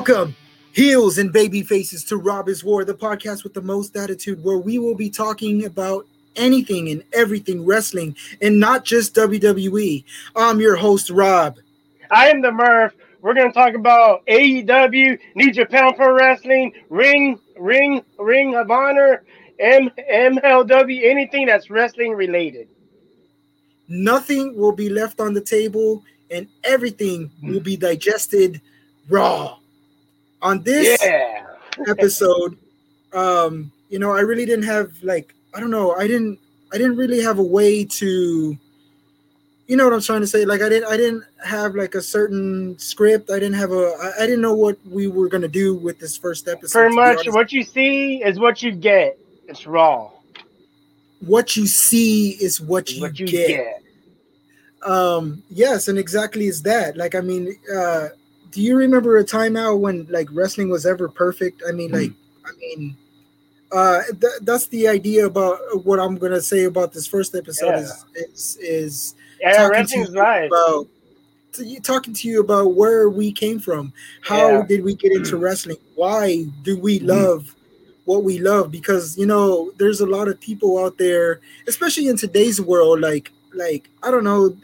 Welcome, heels and baby faces, to Rob is War, the podcast with the most attitude, where we will be talking about anything and everything wrestling and not just WWE. I'm your host, Rob. I am the Murph. We're going to talk about AEW, New Japan Pro Wrestling, Ring, Ring, Ring of Honor, M- MLW, anything that's wrestling related. Nothing will be left on the table and everything will be digested raw. On this Yeah. episode, um, you know, I really didn't have like I don't know, I didn't I didn't really have a way to you know what I'm trying to say? Like I didn't I didn't have like a certain script. I didn't have a I, I didn't know what we were gonna do with this first episode. Pretty much what you see is what you get. It's raw. what you see is what you, what you get. get. Um yes, and exactly is that. Like I mean, uh do you remember a time out when like wrestling was ever perfect? I mean, hmm. like I mean uh th- that's the idea about uh, what I'm gonna say about this first episode Yeah. is is is Yeah, talking to wrestling's you life. about to you talking to you about where we came from how Yeah. did we get into wrestling why do we hmm. love what we love because you know there's a lot of people out there especially in today's world like like i don't know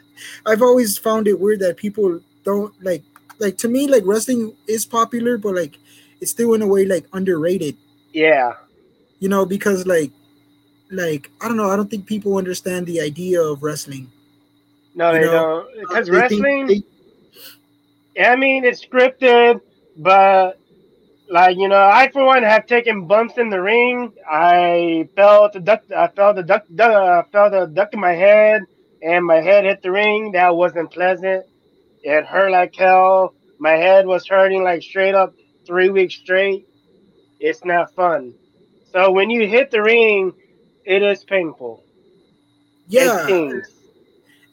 i've always found it weird that people don't like like to me like wrestling is popular but like it's still in a way like underrated Yeah. you know because like like i don't know i don't think people understand the idea of wrestling No, You they know, don't. Uh, because They think- wrestling, they- I mean, it's scripted, but like you know, I for one have taken bumps in the ring. I felt the duck. I felt the duck. duck I felt a duck in my head, and my head hit the ring. That wasn't pleasant. It hurt like hell. My head was hurting like straight up three weeks straight. It's not fun. So when you hit the ring, it is painful. yeah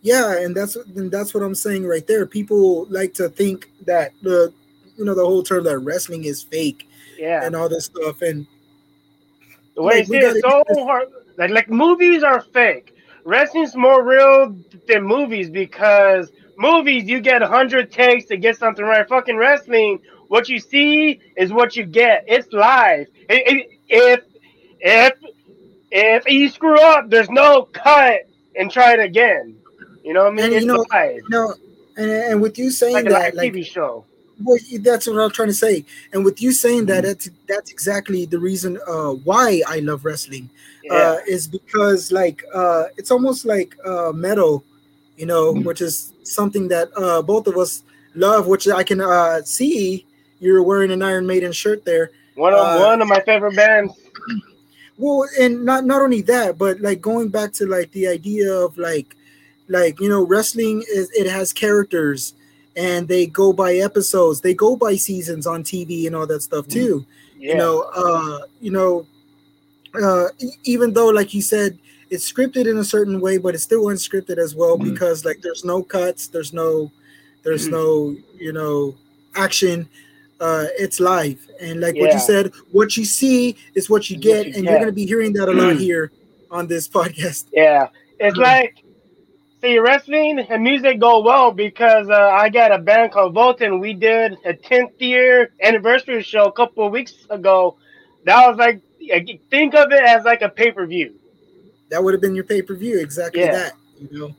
Yeah, and that's and that's what I'm saying right there. People like to think that the you know the whole term that wrestling is fake Yeah. and all this stuff, and The way Like, it's so gotta get this- hard. Like, like movies are fake. Wrestling's more real than movies because movies you get a hundred takes to get something right. Fucking wrestling, what you see is what you get. It's live. If if if you screw up, there's no cut and try it again. You know what I mean? And, it's you know, live. you know, and, and with you saying Like a that, live like, TV show. well, that's what I'm trying to say. And with you saying Mm-hmm. that, that's that's exactly the reason uh, why I love wrestling. Yeah. uh, is because like uh, it's almost like uh, metal, you know, Mm-hmm. which is something that uh, both of us love. Which I can uh, see you're wearing an Iron Maiden shirt there. one of uh, one of my favorite bands. Well, and not not only that, but like going back to like the idea of like like you know wrestling is it has characters and they go by episodes they go by seasons on tv and all that stuff too Yeah. you know uh you know uh even though like you said it's scripted in a certain way but it's still unscripted as well Mhm. because like there's no cuts there's no there's Mhm. no you know action uh it's live and like what you said what you see is what you Is what get you and you're going to be hearing that a lot here on this podcast Yeah, it's Mhm. like see wrestling and music go well because uh, I got a band called Volton. We did a 10th year anniversary show a couple of weeks ago. That was like think of it as like a pay per view. That would have been your pay-per-view exactly Yeah. that you know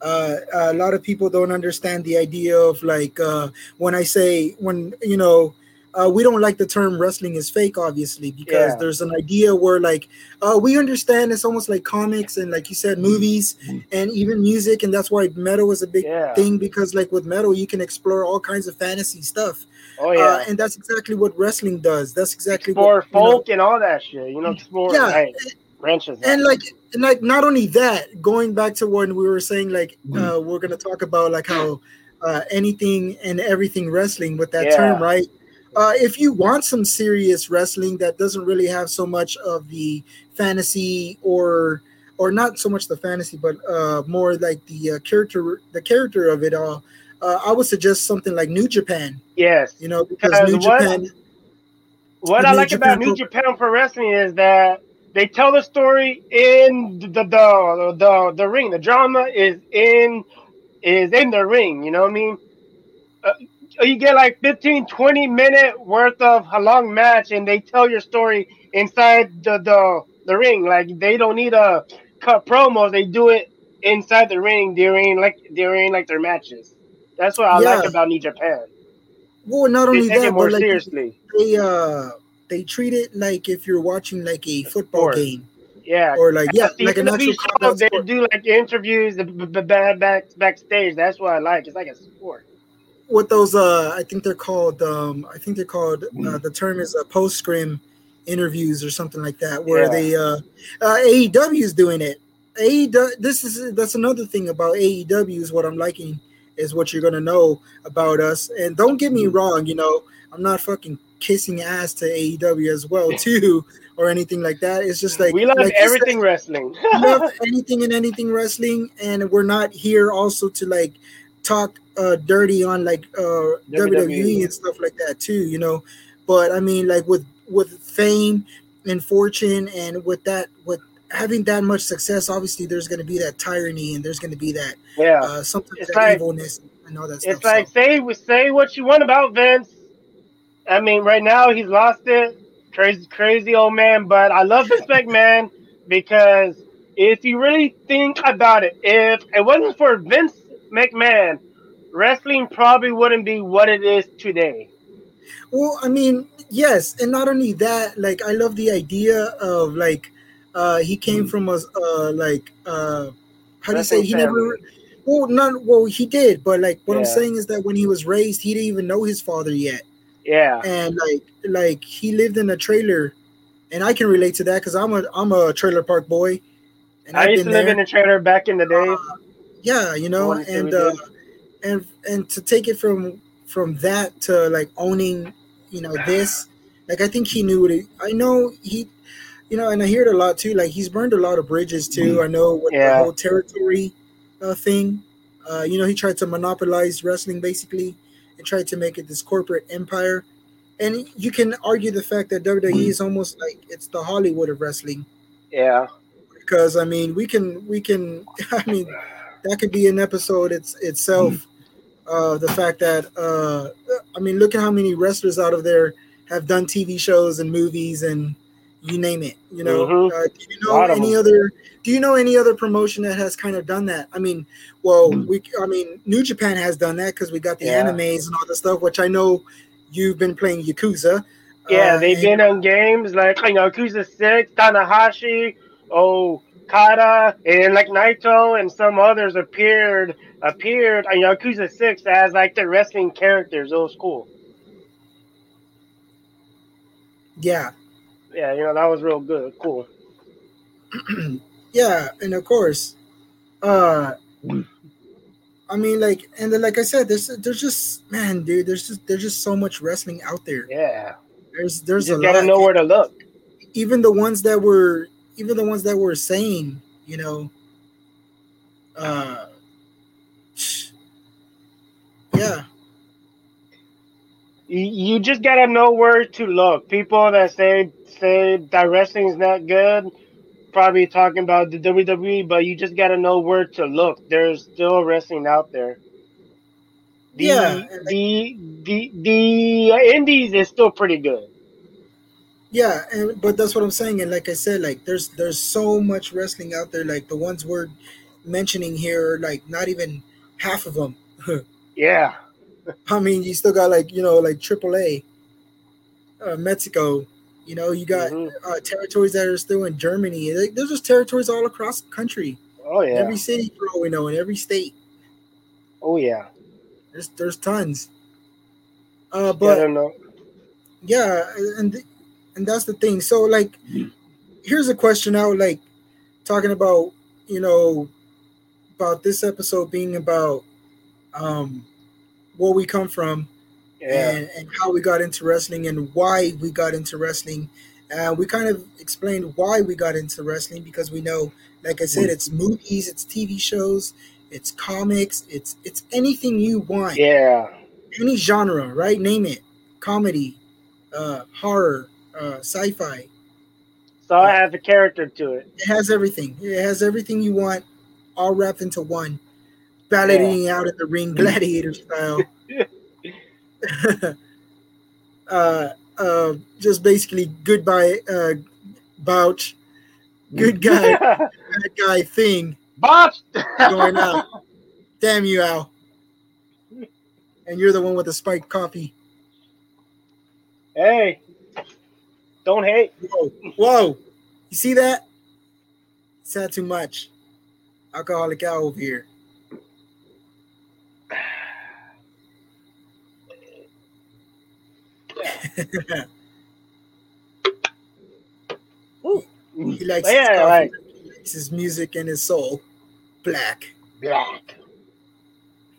uh, a lot of people don't understand the idea of like uh, when i say when you know uh, we don't like the term wrestling is fake obviously because Yeah. there's an idea where like uh, we understand it's almost like comics and like you said movies and even music and that's why metal is a big Yeah. thing because like with metal you can explore all kinds of fantasy stuff Oh yeah. uh, and that's exactly what wrestling does that's exactly for what you know, folk and all that shit. You know, sport Yeah, like, branches. and like like not only that going back to when we were saying like uh we're gonna talk about like how uh anything and everything wrestling with that Yeah. term right uh if you want some serious wrestling that doesn't really have so much of the fantasy or or not so much the fantasy but uh more like the uh, character the character of it all uh, I would suggest something like New Japan, yes. you know, because New what- Japan, What I like Japan about New Japan Pro Wrestling is that they tell the story in the the the, the, the ring. The drama is in is in the ring. You know what I mean? Uh, you get like 15, 20 minute worth of a long match, and they tell your story inside the the, the ring. Like they don't need a cut promos; they do it inside the ring during like during like their matches. That's what I yeah. like about New Japan. Well, not only they that, but like seriously. they uh they treat it like if you're watching like a football Sport. game. Yeah, or like yeah, like an actual show, They do like interviews, the back back backstage. That's what I like. It's like a sport. What those uh, I think they're called. Um, I think they're called. Uh, the term is a post scrim interviews or something like that, where yeah. they uh, uh, AEW is doing it. AEW. This is that's another thing about AEW is what I'm liking is what you're gonna know about us. And don't get me mm-hmm. wrong, you know, I'm not fucking kissing ass to AEW as well too, or anything like that. It's just like we love like everything said, wrestling. love anything and anything wrestling, and we're not here also to like talk uh dirty on like uh WWE. WWE and stuff like that too, you know. But I mean, like with with fame and fortune, and with that with having that much success, obviously there's going to be that tyranny and there's going to be that yeah uh, something it's that like, evilness and all that it's stuff. Like so. say say what you want about Vince. I mean, right now he's lost it. Crazy, crazy old man. But I love Vince McMahon because if you really think about it, if it wasn't for Vince McMahon, wrestling probably wouldn't be what it is today. Well, I mean, yes, and not only that, like I love the idea of like uh, he came from a uh, like uh, how do you say he family. never. Well, not well. He did, but like what yeah. I'm saying is that when he was raised, he didn't even know his father yet. Yeah, and like like he lived in a trailer, and I can relate to that because I'm a I'm a trailer park boy. And I I've used to live there. in a trailer back in the day. Uh, yeah, you know, and uh, and and to take it from from that to like owning, you know, this, like I think he knew what it. I know he you know, and I hear it a lot too. Like he's burned a lot of bridges too. Mm-hmm. I know with yeah. the whole territory uh, thing. Uh, you know, he tried to monopolize wrestling basically and tried to make it this corporate empire. And you can argue the fact that WWE is almost like it's the Hollywood of wrestling. Yeah. Because I mean, we can we can I mean that could be an episode it's itself. Uh, the fact that uh, I mean, look at how many wrestlers out of there have done TV shows and movies and you name it. You know, mm-hmm. uh, do you know any other? Do you know any other promotion that has kind of done that? I mean, well, mm. we, I mean, New Japan has done that because we got the yeah. animes and all the stuff, which I know you've been playing Yakuza. Yeah, uh, they've been on games like you know, Yakuza Six, Tanahashi, oh Kata, and like Naito and some others appeared appeared on Yakuza Six as like the wrestling characters. It was cool. Yeah, yeah, you know that was real good, cool. yeah, and of course, uh, I mean, like, and then, like I said, there's there's just man, dude, there's just there's just so much wrestling out there. Yeah, there's there's you a gotta lot. know where to look. Even the ones that were, even the ones that were saying, you know, uh, yeah, you just gotta know where to look. People that say say that wrestling is not good, probably talking about the WWE, but you just gotta know where to look. There's still wrestling out there. The, yeah, the the the indies is still pretty good. Yeah, and but that's what I'm saying. And like I said, like there's there's so much wrestling out there. Like the ones we're mentioning here, like not even half of them. yeah. I mean, you still got like you know like AAA, uh, Mexico. You know, you got mm-hmm. uh, territories that are still in Germany. Like, there's just territories all across the country. Oh yeah, every city, for all we know, in every state. Oh yeah, there's there's tons. Uh, but yeah, yeah and and that's the thing. So like, here's a question out. Like, talking about you know about this episode being about um where we come from yeah. and, and how we got into wrestling and why we got into wrestling. Uh, we kind of explained why we got into wrestling because we know, like I said, it's movies, it's TV shows, it's comics, it's it's anything you want. Yeah. Any genre, right? Name it. Comedy, uh, horror, uh, sci-fi. So I have a character to it. It has everything. It has everything you want, all wrapped into one battling yeah. out in the ring, gladiator style. uh, uh, just basically goodbye, uh, Bouch, good guy, bad guy thing Botch. going out. Damn you, Al. And you're the one with the spiked coffee. hey, don't hate. Whoa, whoa! You see that? It's not too much. Alcoholic Al over here. he likes his Yeah, coffee, right. he likes his music and his soul. Black Black.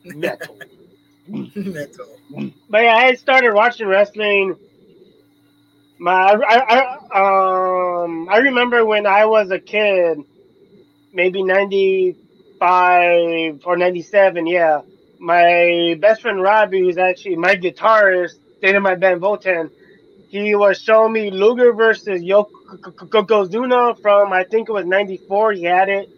Metal. metal. But yeah, I started watching wrestling. My, I, I, um, I remember when I was a kid, maybe ninety five or ninety seven. Yeah, my best friend Robbie, who's actually my guitarist, in my band Votan. He was showing me Luger versus Yokozuna from I think it was '94. He had it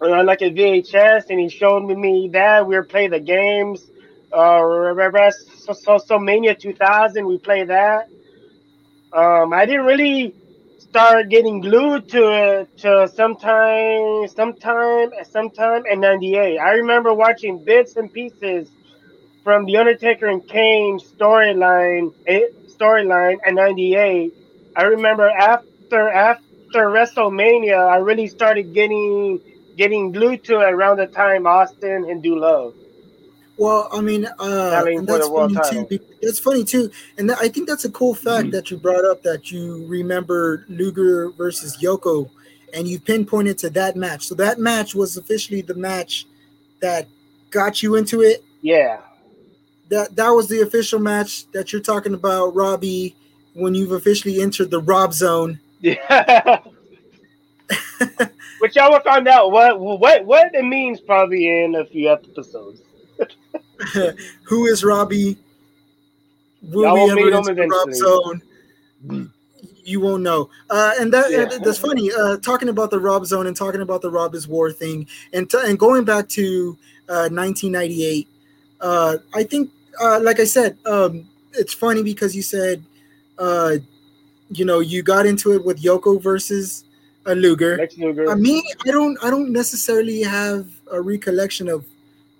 on like a VHS, and he showed me that we were playing the games. Uh, so, so, so Mania 2000, we played that. Um, I didn't really start getting glued to it to sometime, sometime, sometime in '98. I remember watching bits and pieces from the Undertaker and Kane storyline, eh, storyline in '98. I remember after after WrestleMania, I really started getting getting glued to it around the time Austin and Dude Love. Well, I mean, uh, that's funny title. too. That's funny too, and that, I think that's a cool fact Mm-hmm. that you brought up that you remember Luger versus Yoko, and you pinpointed to that match. So that match was officially the match that got you into it. Yeah, That that was the official match that you're talking about, Robbie, when you've officially entered the Rob Zone. yeah. Which y'all will find out what what what it means probably in a few episodes. Who is Robbie? Will Y'all we ever enter the Rob. Zone? You won't know. Uh, and that Yeah. that's funny. Uh, talking about the Rob Zone and talking about the Rob is War thing, and t- and going back to uh, 1998. Uh, I think, uh, like I said, um, it's funny because you said, uh, you know, you got into it with Yoko versus a Luger. Lex Luger. I mean, I don't, I don't necessarily have a recollection of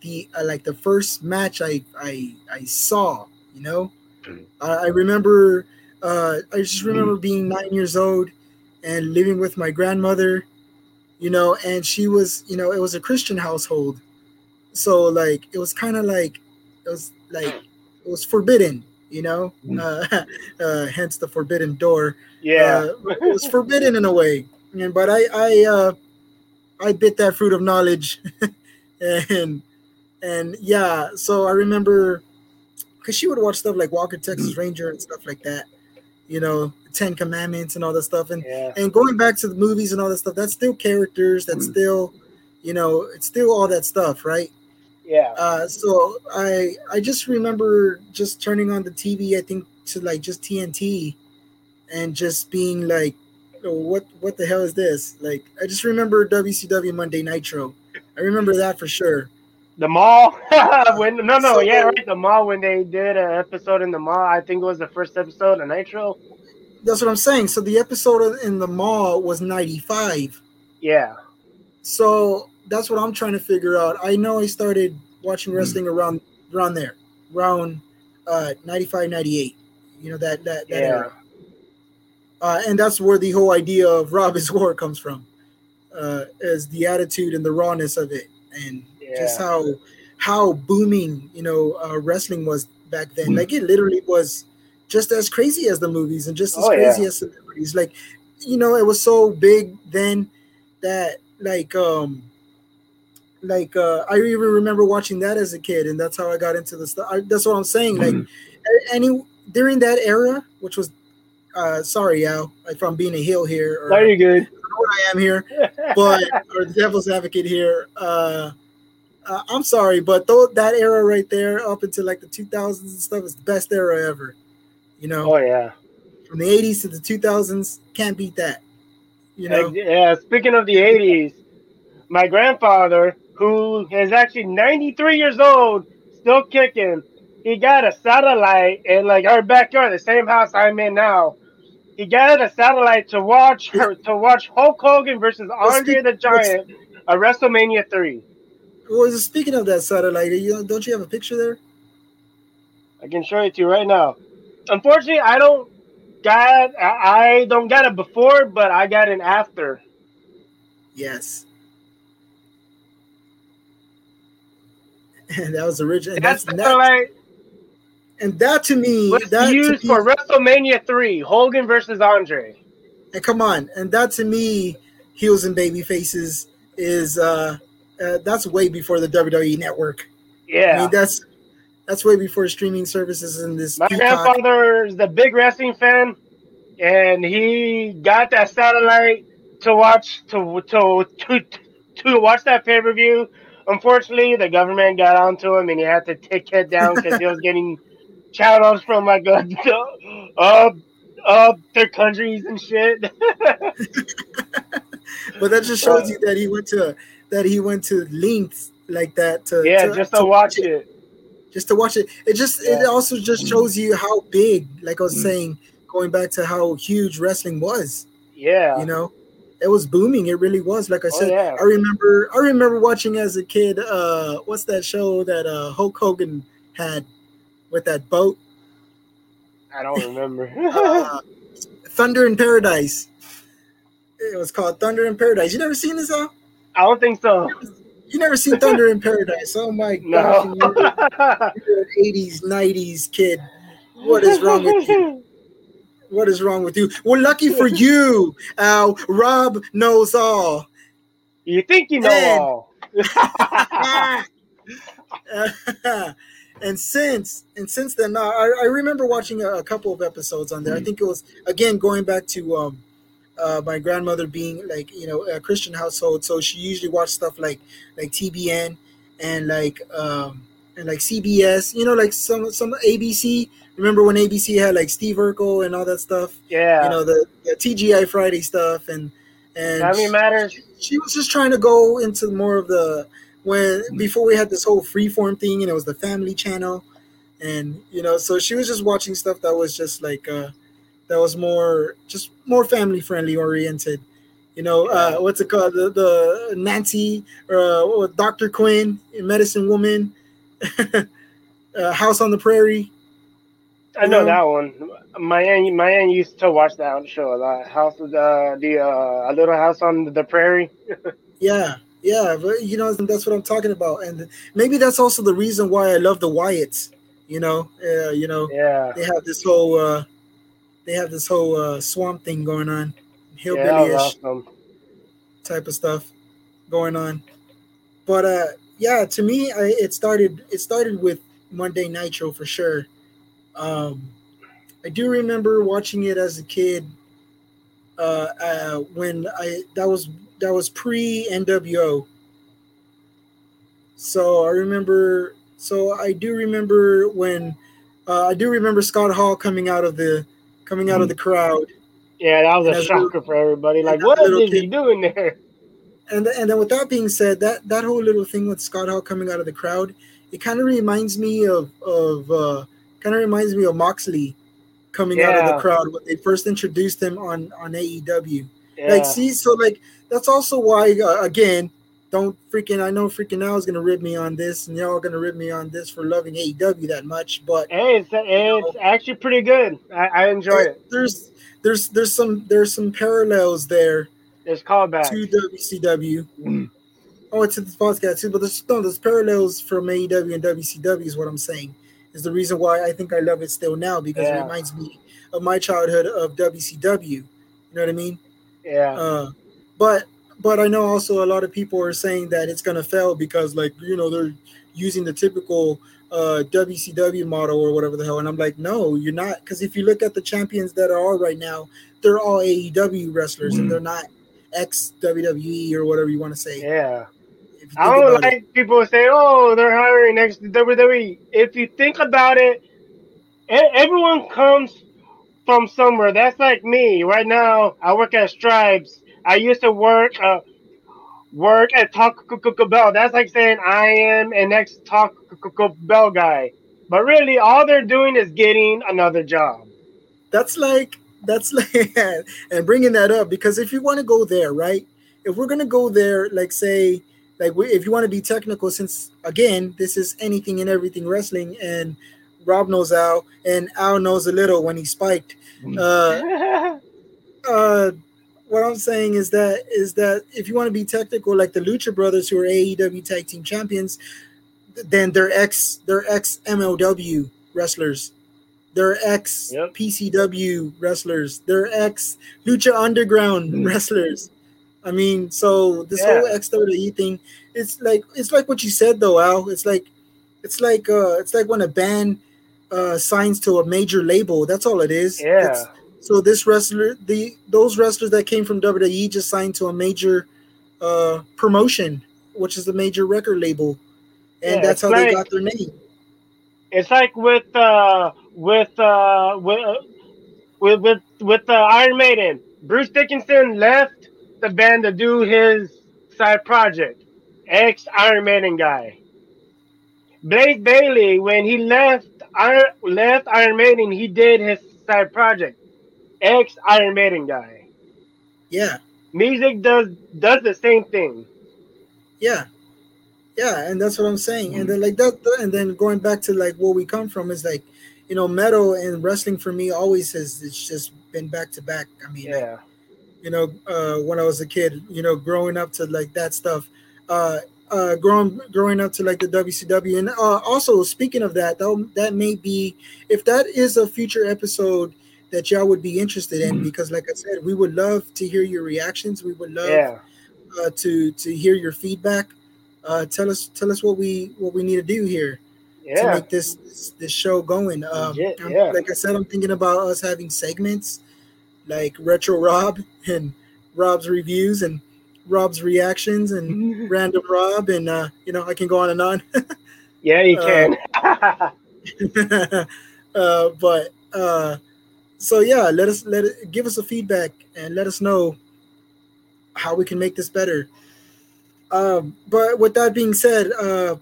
the uh, like the first match I I I saw. You know, Mhm. I, I remember. Uh, I just remember being nine years old and living with my grandmother. You know, and she was, you know, it was a Christian household, so like it was kind of like it was like it was forbidden. You know, uh, uh, hence the forbidden door yeah. uh, it was forbidden in a way. And but I I uh, I bit that fruit of knowledge, and and yeah. So I remember because she would watch stuff like Walker Texas Ranger and stuff like that. You know, Ten Commandments and all that stuff. And yeah. and going back to the movies and all that stuff, that's still characters. That's still, you know, it's still all that stuff, right? Yeah. Uh, so I I just remember just turning on the TV. I think to like just TNT, and just being like, oh, "What what the hell is this?" Like I just remember WCW Monday Nitro. I remember that for sure. The mall. when no no So- yeah right the mall when they did an episode in the mall. I think it was the first episode of Nitro. That's what I'm saying. So the episode in the mall was '95. Yeah. So that's what I'm trying to figure out. I know I started watching wrestling around around there, around uh, 95, 98. You know that that that Yeah. era. uh, and that's where the whole idea of Rob is War comes from, uh, as the attitude and the rawness of it, and just how how booming you know uh, wrestling was back then. Mm. Like it literally was just as crazy as the movies and just as Oh, crazy yeah. as celebrities. Like you know, it was so big then that like um like uh I even remember watching that as a kid, and that's how I got into the stuff. I, that's what I'm saying. Like any during that era, which was uh sorry, Al, if I'm being a heel here or No, you're good. what I am here, but or the devil's advocate here. Uh, uh, I'm sorry, but though that era right there, up until like the 2000s and stuff, is the best era ever. You know, oh yeah. from the 80s to the 2000s, can't beat that. You know, yeah. Speaking of the '80s, my grandfather, who is actually 93 years old, still kicking, he got a satellite in like our backyard, the same house I'm in now. He got a satellite to watch her to watch Hulk Hogan versus Andre the Giant at WrestleMania three. Well, speaking of that satellite, you, don't you have a picture there? I can show it to you right now. Unfortunately, I don't got I don't got it before, but I got it after. Yes. And that was original. And that's, that's that, and that to me was that used me, for WrestleMania three, Hogan versus Andre. And come on, and that to me, heels and baby faces is uh, uh that's way before the WWE network. Yeah, I mean that's that's way before streaming services and this. My Peacock. grandfather is a big wrestling fan, and he got that satellite to watch to to to to watch that pay per view. Unfortunately, the government got onto him, and he had to take it down because he was getting channels from like uh, uh, uh, their countries and shit. but that just shows uh, you that he went to that he went to lengths like that to yeah, to, just to, to watch it. it. Just to watch it. It just yeah. it also just shows you how big, like I was mm. saying, going back to how huge wrestling was. Yeah. You know? It was booming. It really was. Like I oh, said, yeah. I remember I remember watching as a kid, uh, what's that show that uh Hulk Hogan had with that boat? I don't remember. uh, Thunder in Paradise. It was called Thunder in Paradise. You never seen this, huh? I don't think so. You never seen Thunder in Paradise? Oh my no. god! You're an '80s, '90s kid. What is wrong with you? What is wrong with you? Well, lucky for you, Al. Rob knows all. You think you know and, all? and since and since then, uh, I, I remember watching a, a, couple of episodes on there. I think it was again going back to um, uh, my grandmother being like you know a Christian household, so she usually watched stuff like like TBN and like um, and like CBS, you know, like some some ABC. Remember when ABC had like Steve Urkel and all that stuff? Yeah, you know the, the TGI Friday stuff and and Family Matters. She, she was just trying to go into more of the when before we had this whole freeform thing and it was the family channel. And you know so she was just watching stuff that was just like uh that was more just more family friendly oriented. You know uh what's it called? The, the nancy uh dr quinn medicine woman uh, house on the prairie i know, that one my aunt my aunt used to watch that show a lot house of the the uh, a little house on the prairie yeah yeah, but you know that's what I'm talking about, and maybe that's also the reason why I love the Wyatts. You know, uh, you know, yeah, they have this whole, uh, they have this whole uh, swamp thing going on, hillbilly-ish yeah, type of stuff going on. But uh, yeah, to me, I, it started. It started with Monday Nitro for sure. Um, I do remember watching it as a kid. Uh, uh, when I that was that was pre NWO. So I remember. So I do remember when uh, I do remember Scott Hall coming out of the coming out of the crowd. Yeah, that was a shocker for everybody. Like, what is he doing there? And and then with that being said, that that whole little thing with Scott Hall coming out of the crowd, it kind of reminds me of of uh, kind of reminds me of Moxley coming yeah. out of the crowd when they first introduced him on on AEW. Yeah. Like, see, so like that's also why uh, again don't freaking I know freaking Al is gonna rib me on this and y'all gonna rib me on this for loving AEW that much, but hey, it's, it's know, actually pretty good. I, I enjoy it. There's there's there's some there's some parallels there. There's callback to WCW. Mm. Oh, it's the podcast too, but there's no there's parallels from AEW and WCW is what I'm saying. Is the reason why I think I love it still now because yeah. it reminds me of my childhood of WCW. You know what I mean? Yeah. Uh, but but I know also a lot of people are saying that it's gonna fail because like you know they're using the typical uh, WCW model or whatever the hell, and I'm like, no, you're not, because if you look at the champions that are right now, they're all AEW wrestlers mm. and they're not ex WWE or whatever you want to say. Yeah. I don't like it. people say, "Oh, they're hiring ex WWE." If you think about it, everyone comes from somewhere. That's like me right now. I work at Stripes. I used to work uh, work at Taco Bell. That's like saying I am an ex Taco Bell guy. but really all they're doing is getting another job. That's like that's like and bringing that up because if you want to go there, right? If we're gonna go there, like say, like we, if you want to be technical, since again this is anything and everything wrestling, and Rob knows Al, and Al knows a little when he spiked. Uh, uh, what I'm saying is that is that if you want to be technical, like the Lucha Brothers, who are AEW Tag Team Champions, then they're ex they're ex MLW wrestlers, they're ex PCW wrestlers, they're ex Lucha Underground wrestlers. I mean, so this Yeah. whole ex WWE thing, it's like it's like what you said though, Al. It's like it's like uh it's like when a band uh signs to a major label. That's all it is. Yeah. It's- so this wrestler, the those wrestlers that came from WWE just signed to a major uh promotion, which is a major record label, and Yeah, that's how they like- got their name. It's like with uh with uh with uh, with with, with uh, Iron Maiden. Bruce Dickinson left the band to do his side project. Ex Iron Maiden guy. Blaze Bayley, when he left Iron left Iron Maiden, he did his side project. Ex Iron Maiden guy. Yeah, Music does does the same thing. yeah, yeah, and that's what I'm saying. And then like that, and then going back to like where we come from is like, you know, metal and wrestling for me always has it's just been back to back. I mean, Yeah. You know, uh, when I was a kid, you know, growing up to like that stuff, uh, uh, growing growing up to like the WCW, and uh, also speaking of that, that that may be if that is a future episode that y'all would be interested in, because like I said, we would love to hear your reactions. We would love Yeah. uh, to to hear your feedback. Uh, tell us tell us what we what we need to do here yeah. to make this this, this show going. Um, Legit, yeah. Like I said, I'm thinking about us having segments like Retro Rob and Rob's reviews and Rob's reactions and Random Rob and uh, you know I can go on and on. Yeah, you can. uh, but uh, so yeah, let us let it give us a feedback and let us know how we can make this better. Um, but with that being said, uh,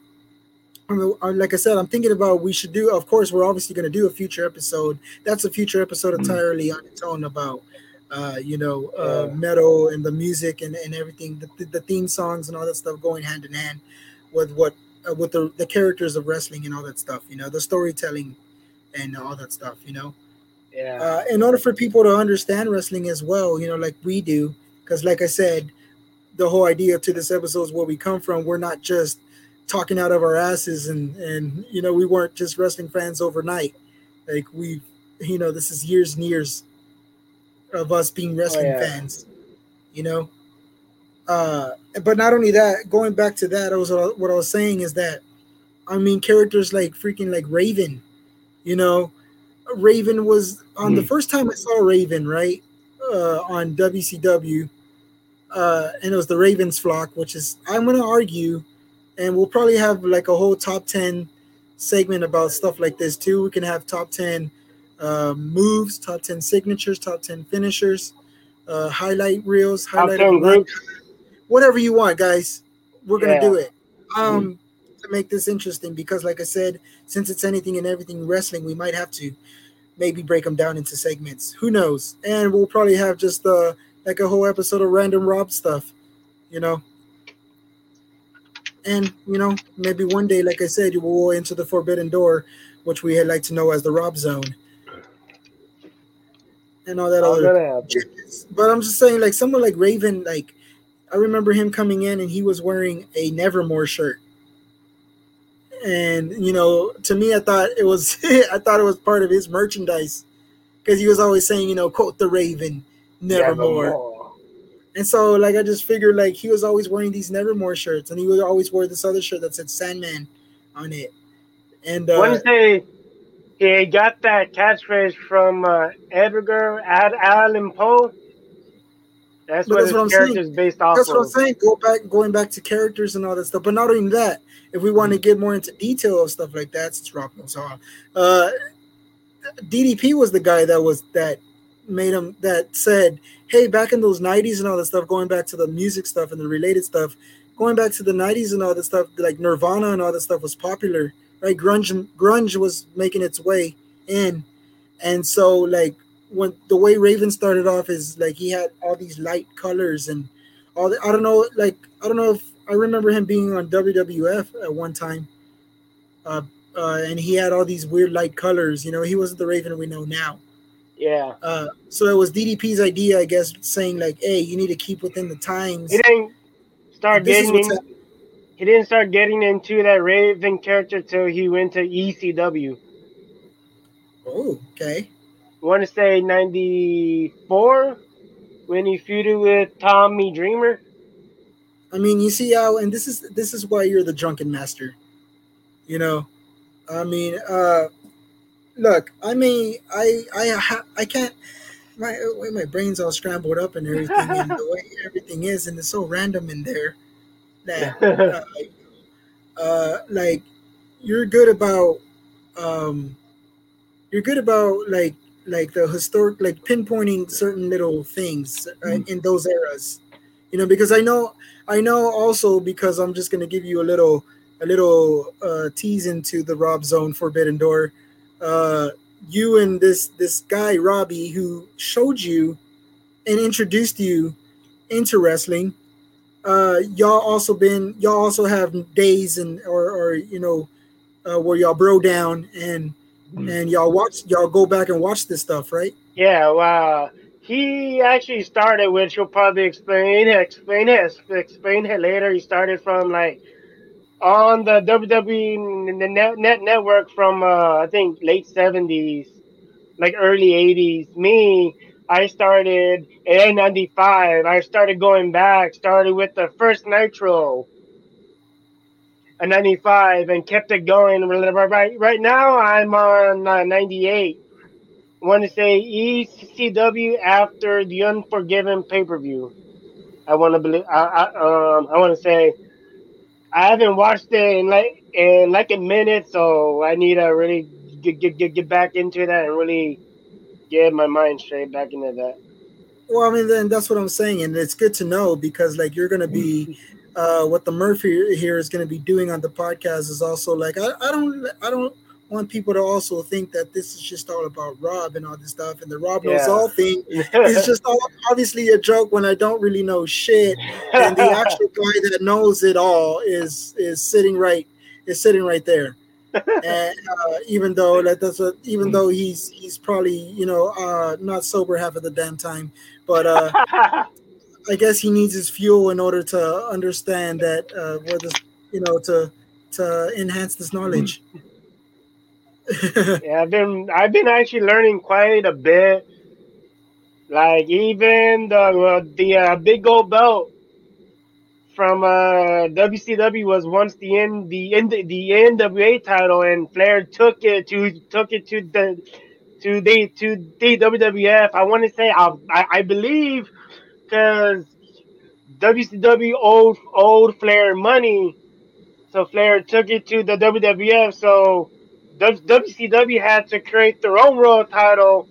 uh, like I said, I'm thinking about we should do. Of course, we're obviously going to do a future episode. That's a future episode entirely on its own about, uh, you know, uh, metal and the music and, and everything, the, the theme songs and all that stuff going hand in hand with what uh, with the the characters of wrestling and all that stuff. You know, the storytelling and all that stuff. You know, yeah. uh, in order for people to understand wrestling as well, you know, like we do, because like I said, the whole idea to this episode is where we come from. We're not just talking out of our asses, and and you know, we weren't just wrestling fans overnight. Like we, you know, this is years and years of us being wrestling yeah. fans. You know, uh, but not only that, going back to that, I was what I was saying is that, I mean, characters like freaking like Raven, you know, Raven was on the first time I saw Raven, right, uh, on WCW, uh, and it was the Ravens flock, which is I'm gonna argue, and we'll probably have like a whole top ten segment about stuff like this too. We can have top ten uh, moves, top ten signatures, top ten finishers, uh, highlight reels, highlight 10 of the night, groups. whatever you want, guys. We're gonna Yeah. do it. Um, to make this interesting because, like I said, since it's anything and everything wrestling, we might have to maybe break them down into segments. Who knows? And we'll probably have just uh like a whole episode of random Rob stuff, you know. And you know, maybe one day, like I said, you will go into the forbidden door, which we had like to know as the Rob Zone, and all that All other gonna happen. Chickens. But I'm just saying, like someone like Raven, like I remember him coming in and he was wearing a Nevermore shirt. And you know, to me, I thought it was I thought it was part of his merchandise because he was always saying, you know, quote the Raven, Nevermore. Nevermore. And so, like, I just figured like he was always wearing these Nevermore shirts, and he would always wear this other shirt that said Sandman on it. And uh, Wednesday, he got that catchphrase from uh, Edgar Ad Allan Poe. That's But what that's his what I'm saying. character's based off That's what I'm of. saying. Go back, going back to characters and all that stuff. But not only that, if we want to get more into detail of stuff like that, since Rock knows all, uh, DDP was the guy that was that made him that said, "Hey, back in those '90s and all that stuff, going back to the music stuff and the related stuff, going back to the '90s and all that stuff, like Nirvana and all that stuff was popular right? Grunge grunge was making its way in, and so like when the way Raven started off is like he had all these light colors and all the, I don't know like I don't know if I remember him being on WWF at one time, uh, uh, and he had all these weird light colors. You know, he wasn't the Raven we know now. Yeah. Uh, so it was DDP's idea, I guess, saying like, "Hey, you need to keep within the times." He didn't start getting. He didn't start getting into that Raven character till he went to ECW. Oh, okay. I want to say '94 when he feuded with Tommy Dreamer. I mean, you see how, and this is this is why you're the drunken master. You know, I mean, uh, look, I mean, I I I can't. My my brain's all scrambled up and everything, and the way everything is, and it's so random in there that uh, uh, like you're good about um, you're good about like like the historic like pinpointing certain little things uh, mm. in those eras you know because i know i know also because i'm just going to give you a little a little uh tease into the rob zone forbidden door uh you and this this guy robbie who showed you and introduced you into wrestling uh y'all also been y'all also have days and or or you know uh, where y'all bro down and mm. and y'all watch y'all go back and watch this stuff right? Yeah well, he actually started which he'll probably explain explain it explain it later. He started from like on the WWE net, net network from uh, I think late 70s like early 80s me I started in 95. I started going back, started with the first Nitro in 95 and kept it going. Right, right now, I'm on uh, 98. I want to say ECW after the Unforgiven pay per view. I want to believe. I, I um I want to say I haven't watched it in like in like a minute, so I need to really get get get, get back into that and really get my mind straight back into that. Well, I mean, then that's what I'm saying, and it's good to know because like you're gonna be, uh, what the Murphy here is gonna be doing on the podcast is also like I, I don't I don't want people to also think that this is just all about Rob and all this stuff, and the Rob knows yeah. all thing it's just all, obviously a joke when I don't really know shit, and the actual guy that knows it all is is sitting right is sitting right there and uh, even though that that's a, even though he's he's probably you know uh, not sober half of the damn time, but uh, I guess he needs his fuel in order to understand that uh, where this you know to to enhance this knowledge. yeah, I've been I've been actually learning quite a bit. Like even the uh, the uh, big gold belt from uh, WCW was once the N, the N, the NWA title, and Flair took it to took it to the to the to the WWF. I want to say I I, I believe because WCW owed owed Flair money, so Flair took it to the WWF. So WCW had to create their own world title,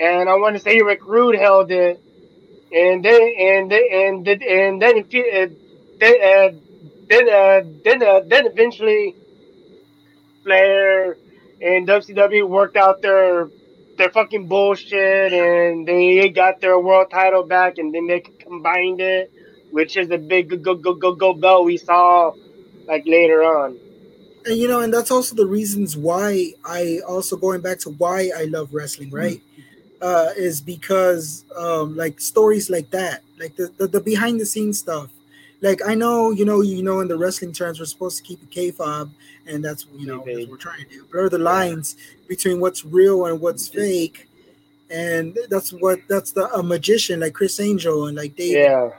and I want to say Rick Rude held it and then and then and then and then uh, then uh, then uh, then uh, then eventually Flair and WCW worked out their their fucking bullshit and they got their world title back and then they combined it, which is the big go go go go belt we saw like later on. And you know, and that's also the reasons why I also going back to why I love wrestling, right? Uh, is because um, like stories like that, like the, the, the behind the scenes stuff. Like I know, you know, you know, in the wrestling terms, we're supposed to keep a kayfabe, and that's you know what we're trying to do, blur the lines between what's real and what's fake, and that's what that's the a magician like Criss Angel and like David, yeah,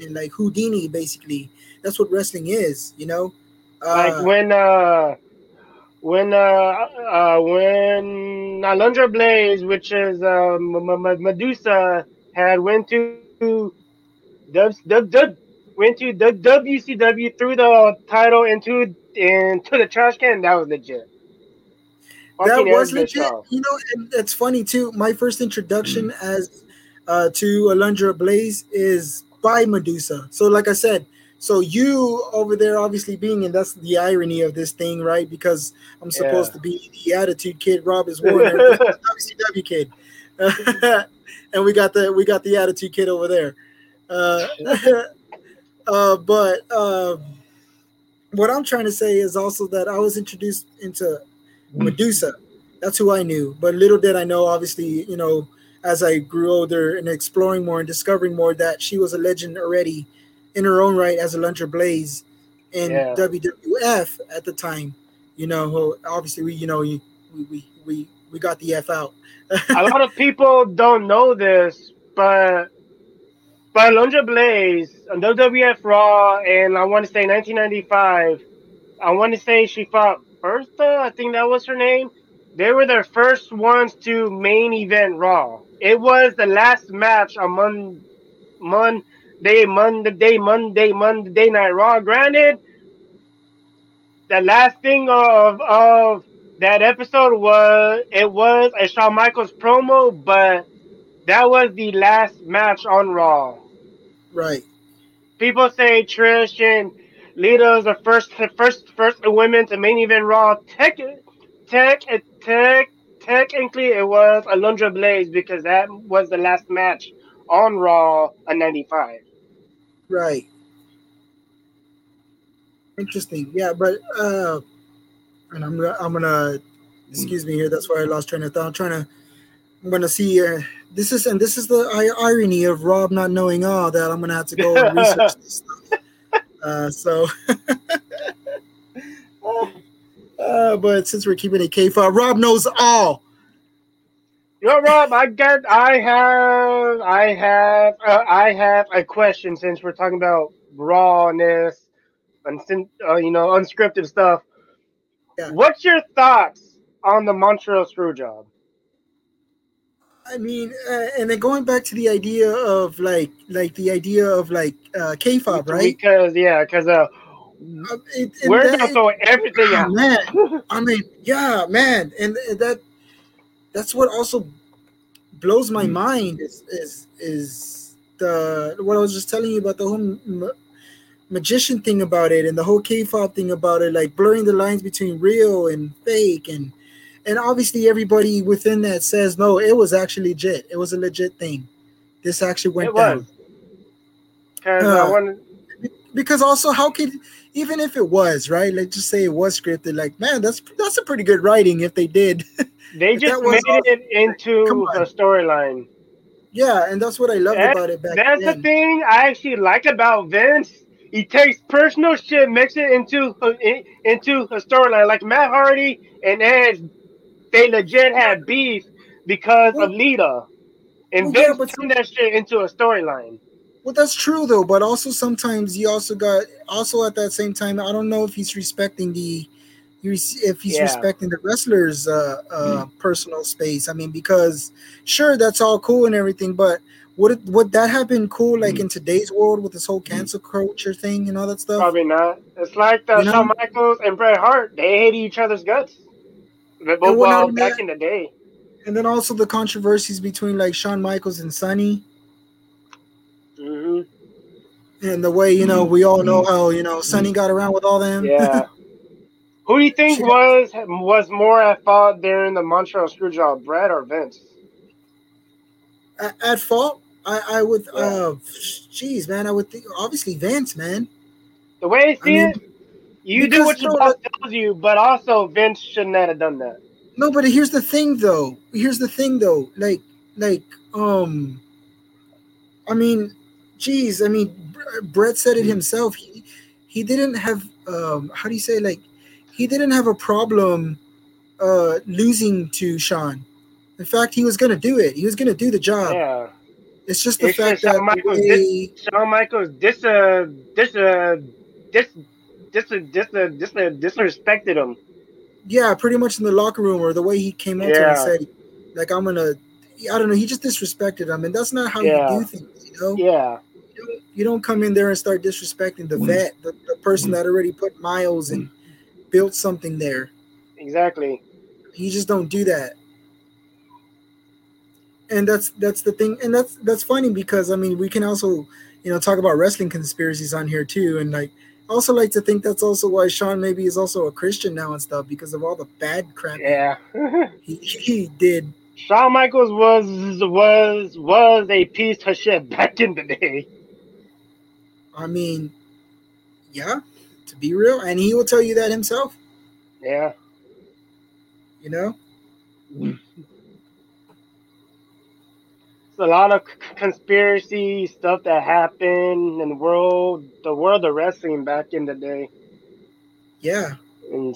and like Houdini, basically. That's what wrestling is, you know. Uh, like when uh when uh, uh when Alundra Blaze, which is uh, Medusa, had went to went to the WCW, threw the title into into the trash can. That was legit. That was legit. You know, and it's funny too. My first introduction mm-hmm. as uh, to Alundra Blaze is by Medusa. So, like I said, so you over there, obviously being, and that's the irony of this thing, right? Because I'm supposed Yeah. to be the attitude kid, Rob is Warner, WCW kid, and we got the we got the attitude kid over there. Uh, uh, but um, what I'm trying to say is also that I was introduced into Medusa. That's who I knew. But little did I know, obviously, you know, as I grew older and exploring more and discovering more, that she was a legend already in her own right as Alundra Blaze in Yeah. WWF at the time. You know, who obviously, we, you know, we, we, we, we got the F out. a lot of people don't know this, but but Alundra Blaze on WWF Raw, and I want to say 1995. I want to say she fought Bertha. I think that was her name. They were the first ones to main event Raw. It was the last match on Mon- Monday, Monday, Monday, Monday Night Raw. Granted, the last thing of of that episode was it was a Shawn Michaels promo, but that was the last match on Raw. right. People say Trish and Lita is the first, first, first women to main event Raw. Tech, tech, tech, technically it was Alundra Blaze because that was the last match on Raw on '95. Right. Interesting. Yeah, but uh and I'm gonna I'm gonna excuse me here, that's why I lost train of thought. I'm trying to I'm gonna see uh this is and this is the irony of Rob not knowing all that I'm gonna have to go and research this stuff. Uh so uh but since we're keeping it kayfabe, Rob knows all. Know, Rob, I got, I have, I have, uh, I have a question since we're talking about rawness and uh, you know unscripted stuff. Yeah. What's your thoughts on the Montreal Screwjob? I mean, uh, and then going back to the idea of like, like the idea of like uh, kayfabe, right? Because yeah, because uh, it- we're that- gonna throw everything out. man. I mean, yeah, man, and and that that's what also blows my mind is is is the what I was just telling you about the whole ma- magician thing about it and the whole kayfabe thing about it, like blurring the lines between real and fake, and and obviously everybody within that says no, it was actually legit. It was a legit thing. This actually went It down was. Because I Uh, wanted, because also how could even if it was right let's just say it was scripted like man that's that's a pretty good writing if they did they just made all- it into a storyline. yeah and that's what i loved That- about it back That's then the thing I actually like about Vince. He takes personal shit, makes it into uh, in- into a storyline. Like Matt Hardy and Edge, they legit had beef because of Lita, and Well, Vince but- turned that shit into a storyline. well that's true though but also sometimes you also got also at that same time i don't know if he's respecting the if he's Yeah. respecting the wrestler's uh, uh, personal space i mean because sure that's all cool and everything but would it, would that have been cool like in today's world with this whole cancel culture thing and all that stuff Probably not. It's like the You know? Shawn Michaels and Bret Hart. They hated each other's guts. But well, well, back that- in the day. and then also the controversies between like Shawn Michaels and Sunny, hmm and the way you know we all know how you know Sunny got around with all them. Yeah. Who do you think She- was was more at fault during the Montreal Screwjob, Bret or Vince? at, at fault, I I would Yeah. uh, jeez man, I would think obviously Vince man. The way I see I mean, it, you do what your no, boss tells you, but also Vince shouldn't have done that. No, but here's the thing though. Here's the thing though. Like like um, I mean, geez, I mean, Br- Bret said it himself. He he didn't have um, how do you say like he didn't have a problem uh losing to Shawn. In fact, he was gonna do it. He was gonna do the job. Yeah. It's just the It's fact just that Shawn Michaels the way- Shawn Michaels dis uh dis uh dis dis dis dis dis disrespected him. yeah, pretty much in the locker room or the way he came up to him and said, like, I'm gonna, I don't know, he just disrespected him, and that's not how Yeah. you do things, you know. Yeah. You don't, you don't come in there and start disrespecting the vet, the, the person that already put miles and built something there. Exactly. You just don't do that. And that's that's the thing, and that's that's funny because I mean we can also you know, talk about wrestling conspiracies on here too. And like, I also like to think that's also why Shawn maybe is also a Christian now and stuff because of all the bad crap Yeah. he, he did. Shawn Michaels was was was a piece of shit back in the day. I mean, yeah, be real, and he will tell you that himself. Yeah. You know, It's a lot of c- conspiracy stuff that happened in the world, the world of wrestling back in the day. yeah. And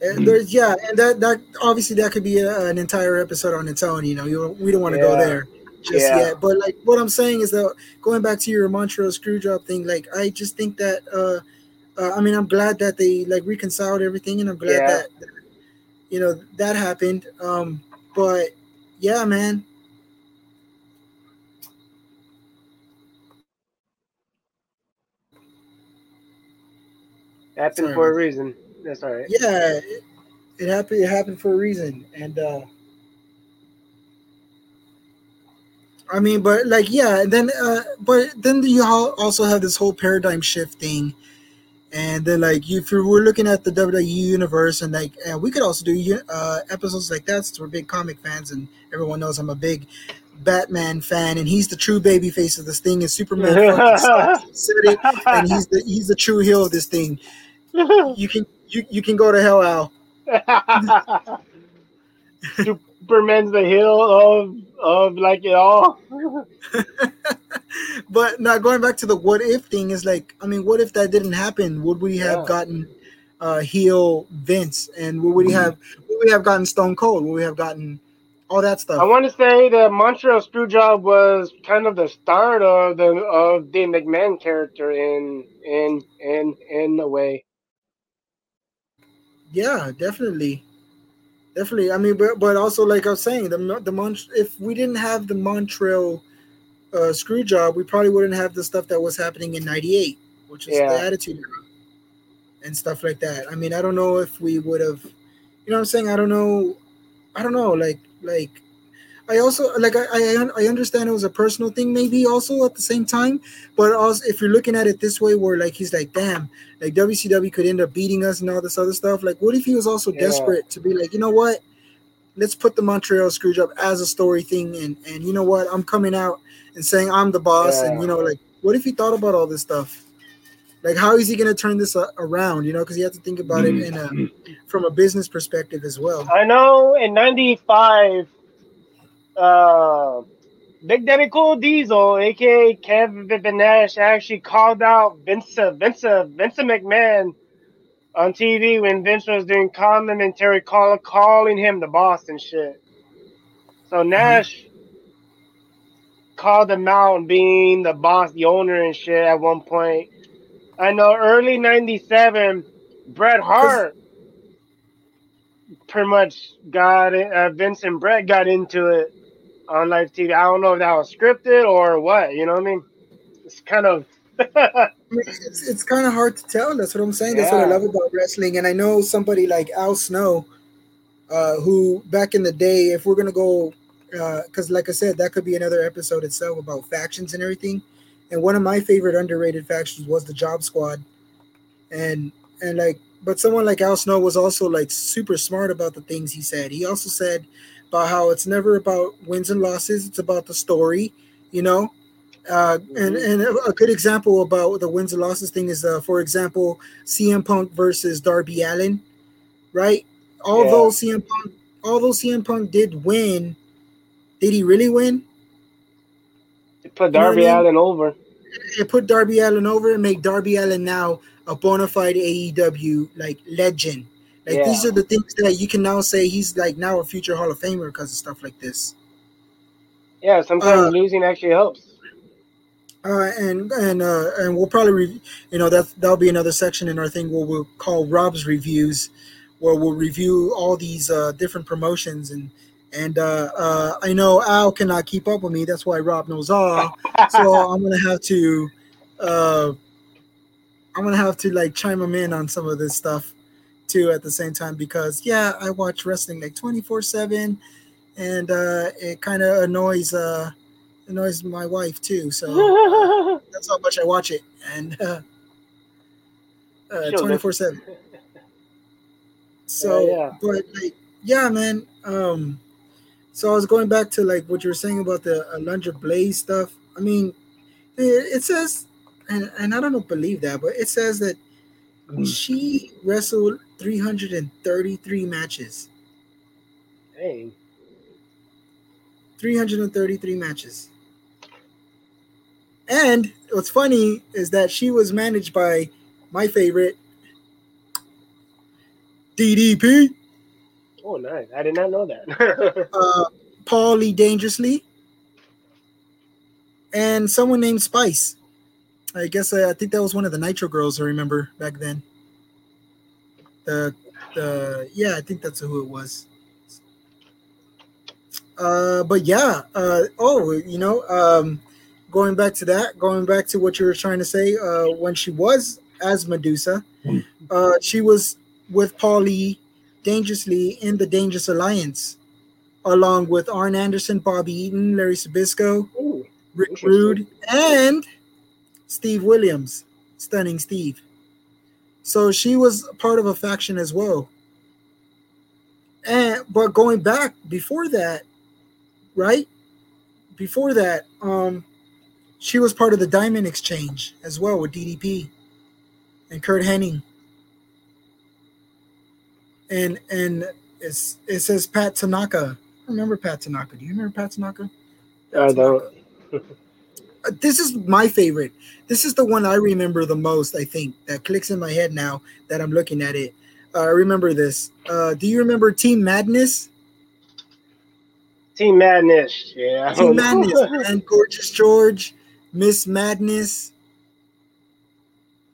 And there's yeah, and that that obviously that could be a, an entire episode on its own. You know, you we don't want to go there just Yeah. yet. But like what I'm saying is that going back to your Montreal screw job thing, like I just think that uh, uh I mean I'm glad that they like reconciled everything, and I'm glad Yeah. that you know that happened. Um, but yeah, man, happened Sorry, for a reason. That's all right. yeah, it, it happened. It happened for a reason, and uh I mean, but like, yeah, and then, uh, but then you also have this whole paradigm shift thing, and then like, if you were looking at the WWE universe, and like, uh, we could also do uh, episodes like that since we're big comic fans, and everyone knows I'm a big Batman fan, and he's the true baby face of this thing, and Superman fucking sucks. He said it, and he's the he's the true heel of this thing. You can you you can go to hell, Al. Superman's the heel of of like it all. but now going back to the what if thing is like i mean what if that didn't happen would we have Yeah. gotten uh heel vince and would we have would we have gotten stone cold would we have gotten all that stuff? I want to say that Montreal Screwjob was kind of the start of the of the McMahon character in in in in a way. yeah definitely definitely i mean but, but also like i was saying the the Mont- if we didn't have the montreal uh screw job we probably wouldn't have the stuff that was happening in 98 which is Yeah. the attitude era and stuff like that i mean i don't know if we would have you know what i'm saying i don't know i don't know like like i also like i i, I understand it was a personal thing maybe also at the same time but also if you're looking at it this way where like he's like damn like WCW could end up beating us and all this other stuff. Like, what if he was also Yeah. desperate to be like, you know what? Let's put the Montreal Screwjob as a story thing, and and you know what? I'm coming out and saying I'm the boss, and you know, like, what if he thought about all this stuff? Like, how is he gonna turn this a- around? You know, because you have to think about it in a from a business perspective as well. I know in '95, uh, Big Daddy Cool Diesel, aka Kevin Nash, actually called out Vince Vince Vince McMahon on TV when Vince was doing commentary, call, calling him the boss and shit. So Nash called him out being the boss, the owner and shit at one point. I know early '97, Bret Hart pretty much got it. Uh, Vince and Bret got into it on live TV. I don't know if that was scripted or what. You know what I mean? It's kind of. I mean, it's it's kind of hard to tell. That's what I'm saying. That's what I love about wrestling. And I know somebody like Al Snow, uh, who back in the day, if we're gonna go, because like I said, that could be another episode itself about factions and everything. And one of my favorite underrated factions was the Job Squad, and and like, but someone like Al Snow was also like super smart about the things he said. He also said about how it's never about wins and losses; it's about the story. You know, uh, and and a good example about the wins and losses thing is, uh, for example, CM Punk versus Darby Allin, right? Although CM Punk, although CM Punk did win, did he really win? It put know I Darby mean? Allin over. It put Darby Allin over and make Darby Allin now a bona fide AEW like legend. Like Yeah. these are the things that you can now say he's like now a future Hall of Famer because of stuff like this. Yeah, sometimes Uh, losing actually helps. Uh, and and uh, and we'll probably re- you know that that'll be another section in our thing where we'll call Rob's reviews, where we'll review all these uh, different promotions and and uh, uh, I know Al cannot keep up with me. That's why Rob knows all. So I'm gonna have to uh, I'm gonna have to like chime him in on some of this stuff too at the same time because yeah, I watch wrestling like 24 seven, and uh, it kind of annoys uh, annoys my wife too. So that's how much I watch it, and uh, uh, twenty four seven. So, yeah. but like, yeah, man. Um, so I was going back to like what you were saying about the Alundra Blaze stuff. I mean, it, says, and and I don't believe that, but it says that Mm. she wrestled three hundred and thirty three matches. Dang. 333 matches. And what's funny is that she was managed by my favorite DDP, Oh, nice. I did not know that. uh, Paul Lee Dangerously, and someone named Spice. I guess uh, I think that was one of the Nitro girls I remember back then. The the yeah, I think that's who it was. Uh, but yeah, uh, oh, you know, um, going back to that, going back to what you were trying to say, uh, when she was as Medusa, uh, she was with Paulie dangerously in the Dangerous Alliance, along with Arn Anderson, Bobby Eaton, Larry Zbyszko, Ooh, Rick Rude, and Steve Williams, Stunning Steve. So she was part of a faction as well. And but going back before that, right? Before that, um, she was part of the Diamond Exchange as well with DDP and Curt Hennig. And and it's it says Pat Tanaka. I remember Pat Tanaka. Do you remember Pat Tanaka? I don't. Uh, this is my favorite. This is the one I remember the most. I think that clicks in my head now that I'm looking at it. Uh, I remember this. Uh, do you remember Team Madness? Team Madness. Yeah. Team. Madness and Gorgeous George, Miss Madness,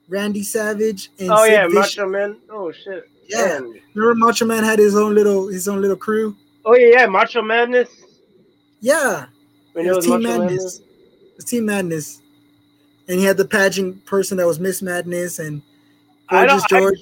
Randy Savage, and oh Sid yeah, Vicious. Macho Man. Oh shit. Yeah. Remember Macho Man had his own little his own little crew. Oh yeah, yeah, Macho Madness. Yeah, When it it was was Team Madness. Madness. It was Team Madness, and he had the pageant person that was Miss Madness and I Gorgeous George.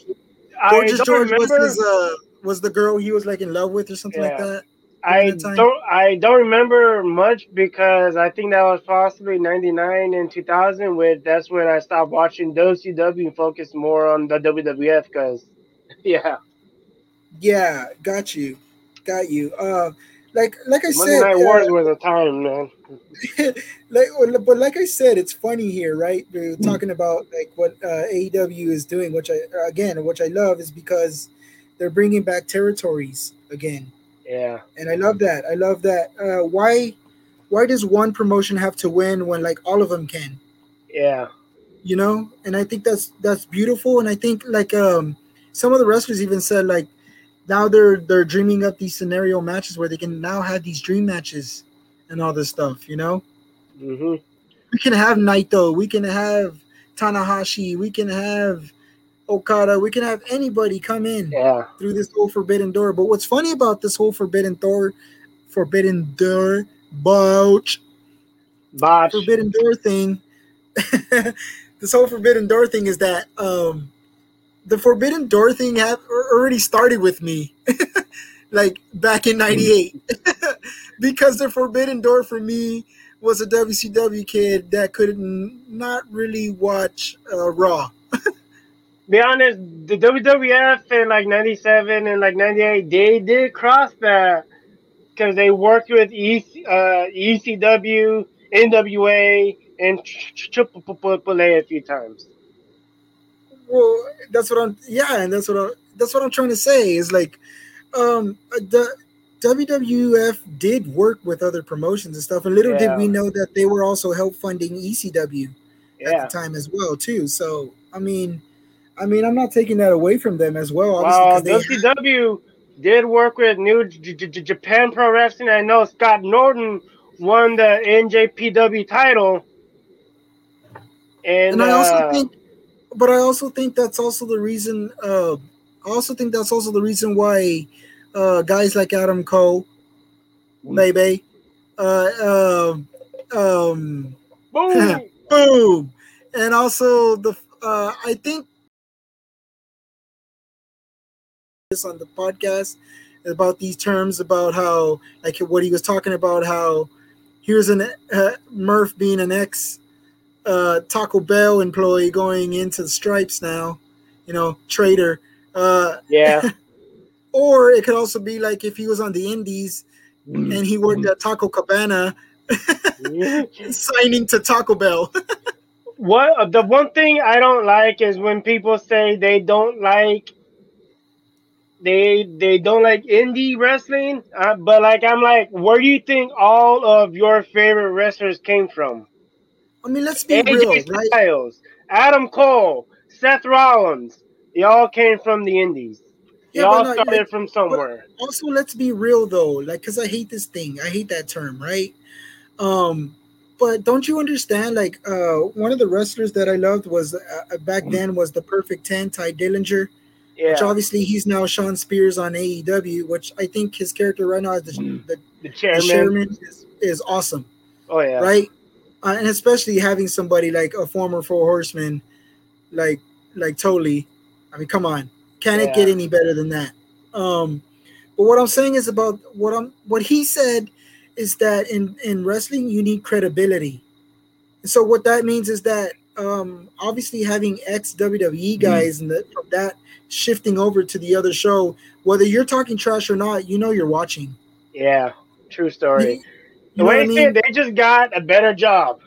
I Gorgeous George was his uh was the girl he was like in love with or something like that. I don't. I don't remember much because I think that was possibly '99 and 2000. With that's when I stopped watching WCW and focused more on the WWF. Because, yeah, Yeah, got you, got you. Uh, like like I Monday said, Night uh, Wars was a time, man. like but like I said, it's funny here, right? We're talking about like what uh, AEW is doing, which I again, which I love, is because they're bringing back territories again, Yeah, and I love that. I love that. Uh, why why does one promotion have to win when like all of them can? yeah, you know and i think that's that's beautiful and i think like um some of the wrestlers even said like now they're they're dreaming up these scenario matches where they can now have these dream matches and all this stuff you know hmm we can have naito we can have tanahashi we can have okada we can have anybody come in yeah. through this whole forbidden door but what's funny about this whole forbidden door forbidden door bouch Botch. forbidden door thing this whole forbidden door thing is that um the forbidden door thing have already started with me like back in 98 because the forbidden door for me was a WCW kid that could not really watch uh, Raw. Be honest, the WWF in like '97 and like '98, they did cross that because they worked with EC, uh, ECW, NWA, and Triple A a few times. Well, that's what I'm. Yeah, and that's what I, that's what I'm trying to say is like, um, the WWF did work with other promotions and stuff, and little Yeah. did we know that they were also help funding ECW Yeah. at the time as well too. So I mean, I mean, I'm not taking that away from them as well. Obviously, Well, WCW did work with New J- J- Japan Pro Wrestling. I know Scott Norton won the NJPW title. And, and I also uh, think, but I also think that's also the reason. Uh, I also think that's also the reason why uh, guys like Adam Cole, maybe, uh, um, um, boom. boom, and also the uh, I think this on the podcast about these terms about how like what he was talking about how here's an uh, Murph being an ex uh, Taco Bell employee going into the stripes now, you know, trader. Uh, Yeah. or it could also be like if he was on the Indies and he worked at Taco Cabana signing to Taco Bell. what the one thing I don't like is when people say they don't like they they don't like indie wrestling, uh, but like I'm like, where do you think all of your favorite wrestlers came from? I mean, let's be real, AJ right? Styles, Adam Cole, Seth Rollins, they all came from the indies. They Yeah, all no, started like, from somewhere. also let's be real though like because i hate this thing i hate that term right um but don't you understand like uh one of the wrestlers that i loved was uh, back then was the perfect 10 tye dillinger Yeah, which obviously he's now shawn spears on aew which i think his character right now is the, the, the the chairman. chairman is, is awesome Oh yeah, right uh, and especially having somebody like a former four horseman like like totally i mean come on. Can it get any better than that? Um but what i'm saying is about what i'm what he said is that in in wrestling you need credibility. And so what that means is that um obviously having ex wwe guys and that from that shifting over to the other show whether you're talking trash or not you know you're watching. Yeah, true story. You- you the know what way I mean? they just got a better job.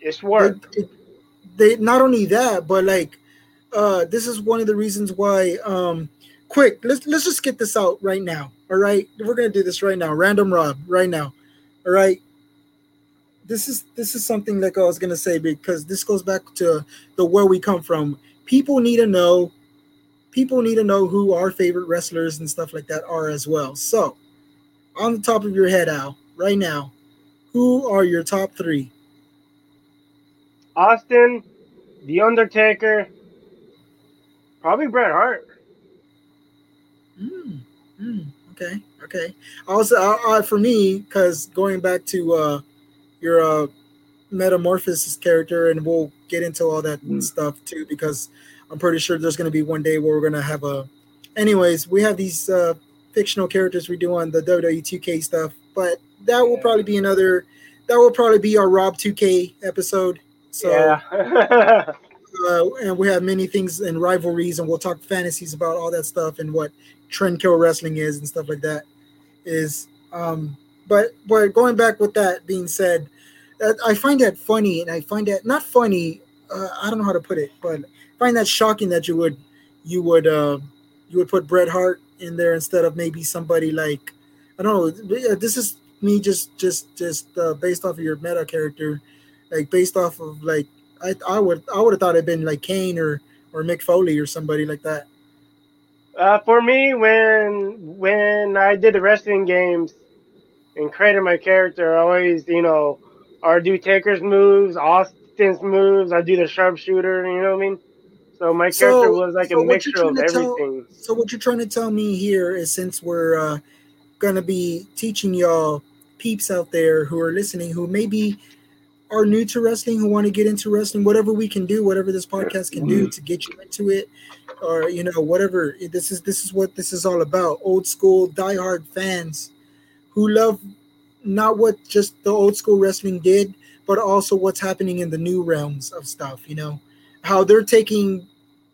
It's work. It- it- they not only that, but like uh this is one of the reasons why um quick, let's let's just get this out right now. All right. We're gonna do this right now. Random Rob, right now. All right. This is this is something like I was gonna say because this goes back to the where we come from. People need to know people need to know who our favorite wrestlers and stuff like that are as well. So on the top of your head, Al, right now, who are your top three? Austin, The Undertaker, probably Bret Hart. Mm, mm, okay, okay. Also, uh, uh, for me, because going back to uh, your uh, metamorphosis character, and we'll get into all that stuff too, because I'm pretty sure there's going to be one day where we're going to have a. Anyways, we have these uh, fictional characters we do on the WWE 2K stuff, but that will probably be another. That will probably be our Rob 2K episode. So yeah. uh, and we have many things and rivalries, and we'll talk fantasies about all that stuff and what trend kill wrestling is and stuff like that. Is um, but but going back with that being said, I find that funny, and I find that not funny. Uh, I don't know how to put it, but I find that shocking that you would you would uh, you would put Bret Hart in there instead of maybe somebody like I don't know. This is me just just just uh, based off of your meta character, like based off of like I I would I would have thought it'd been like Kane or or Mick Foley or somebody like that. Uh, for me, when when I did the wrestling games and created my character, I always, you know, I do Taker's moves, Austin's moves, I do the sharpshooter, you know what I mean? So my So- character was like so a mixture of to tell- everything. So what you're trying to tell me here is since we're uh, gonna be teaching y'all peeps out there who are listening who maybe are new to wrestling who want to get into wrestling whatever we can do whatever this podcast can do mm-hmm. to get you into it or you know whatever this is this is what this is all about. Old school diehard fans who love not what just the old school wrestling did but also what's happening in the new realms of stuff you know? How they're taking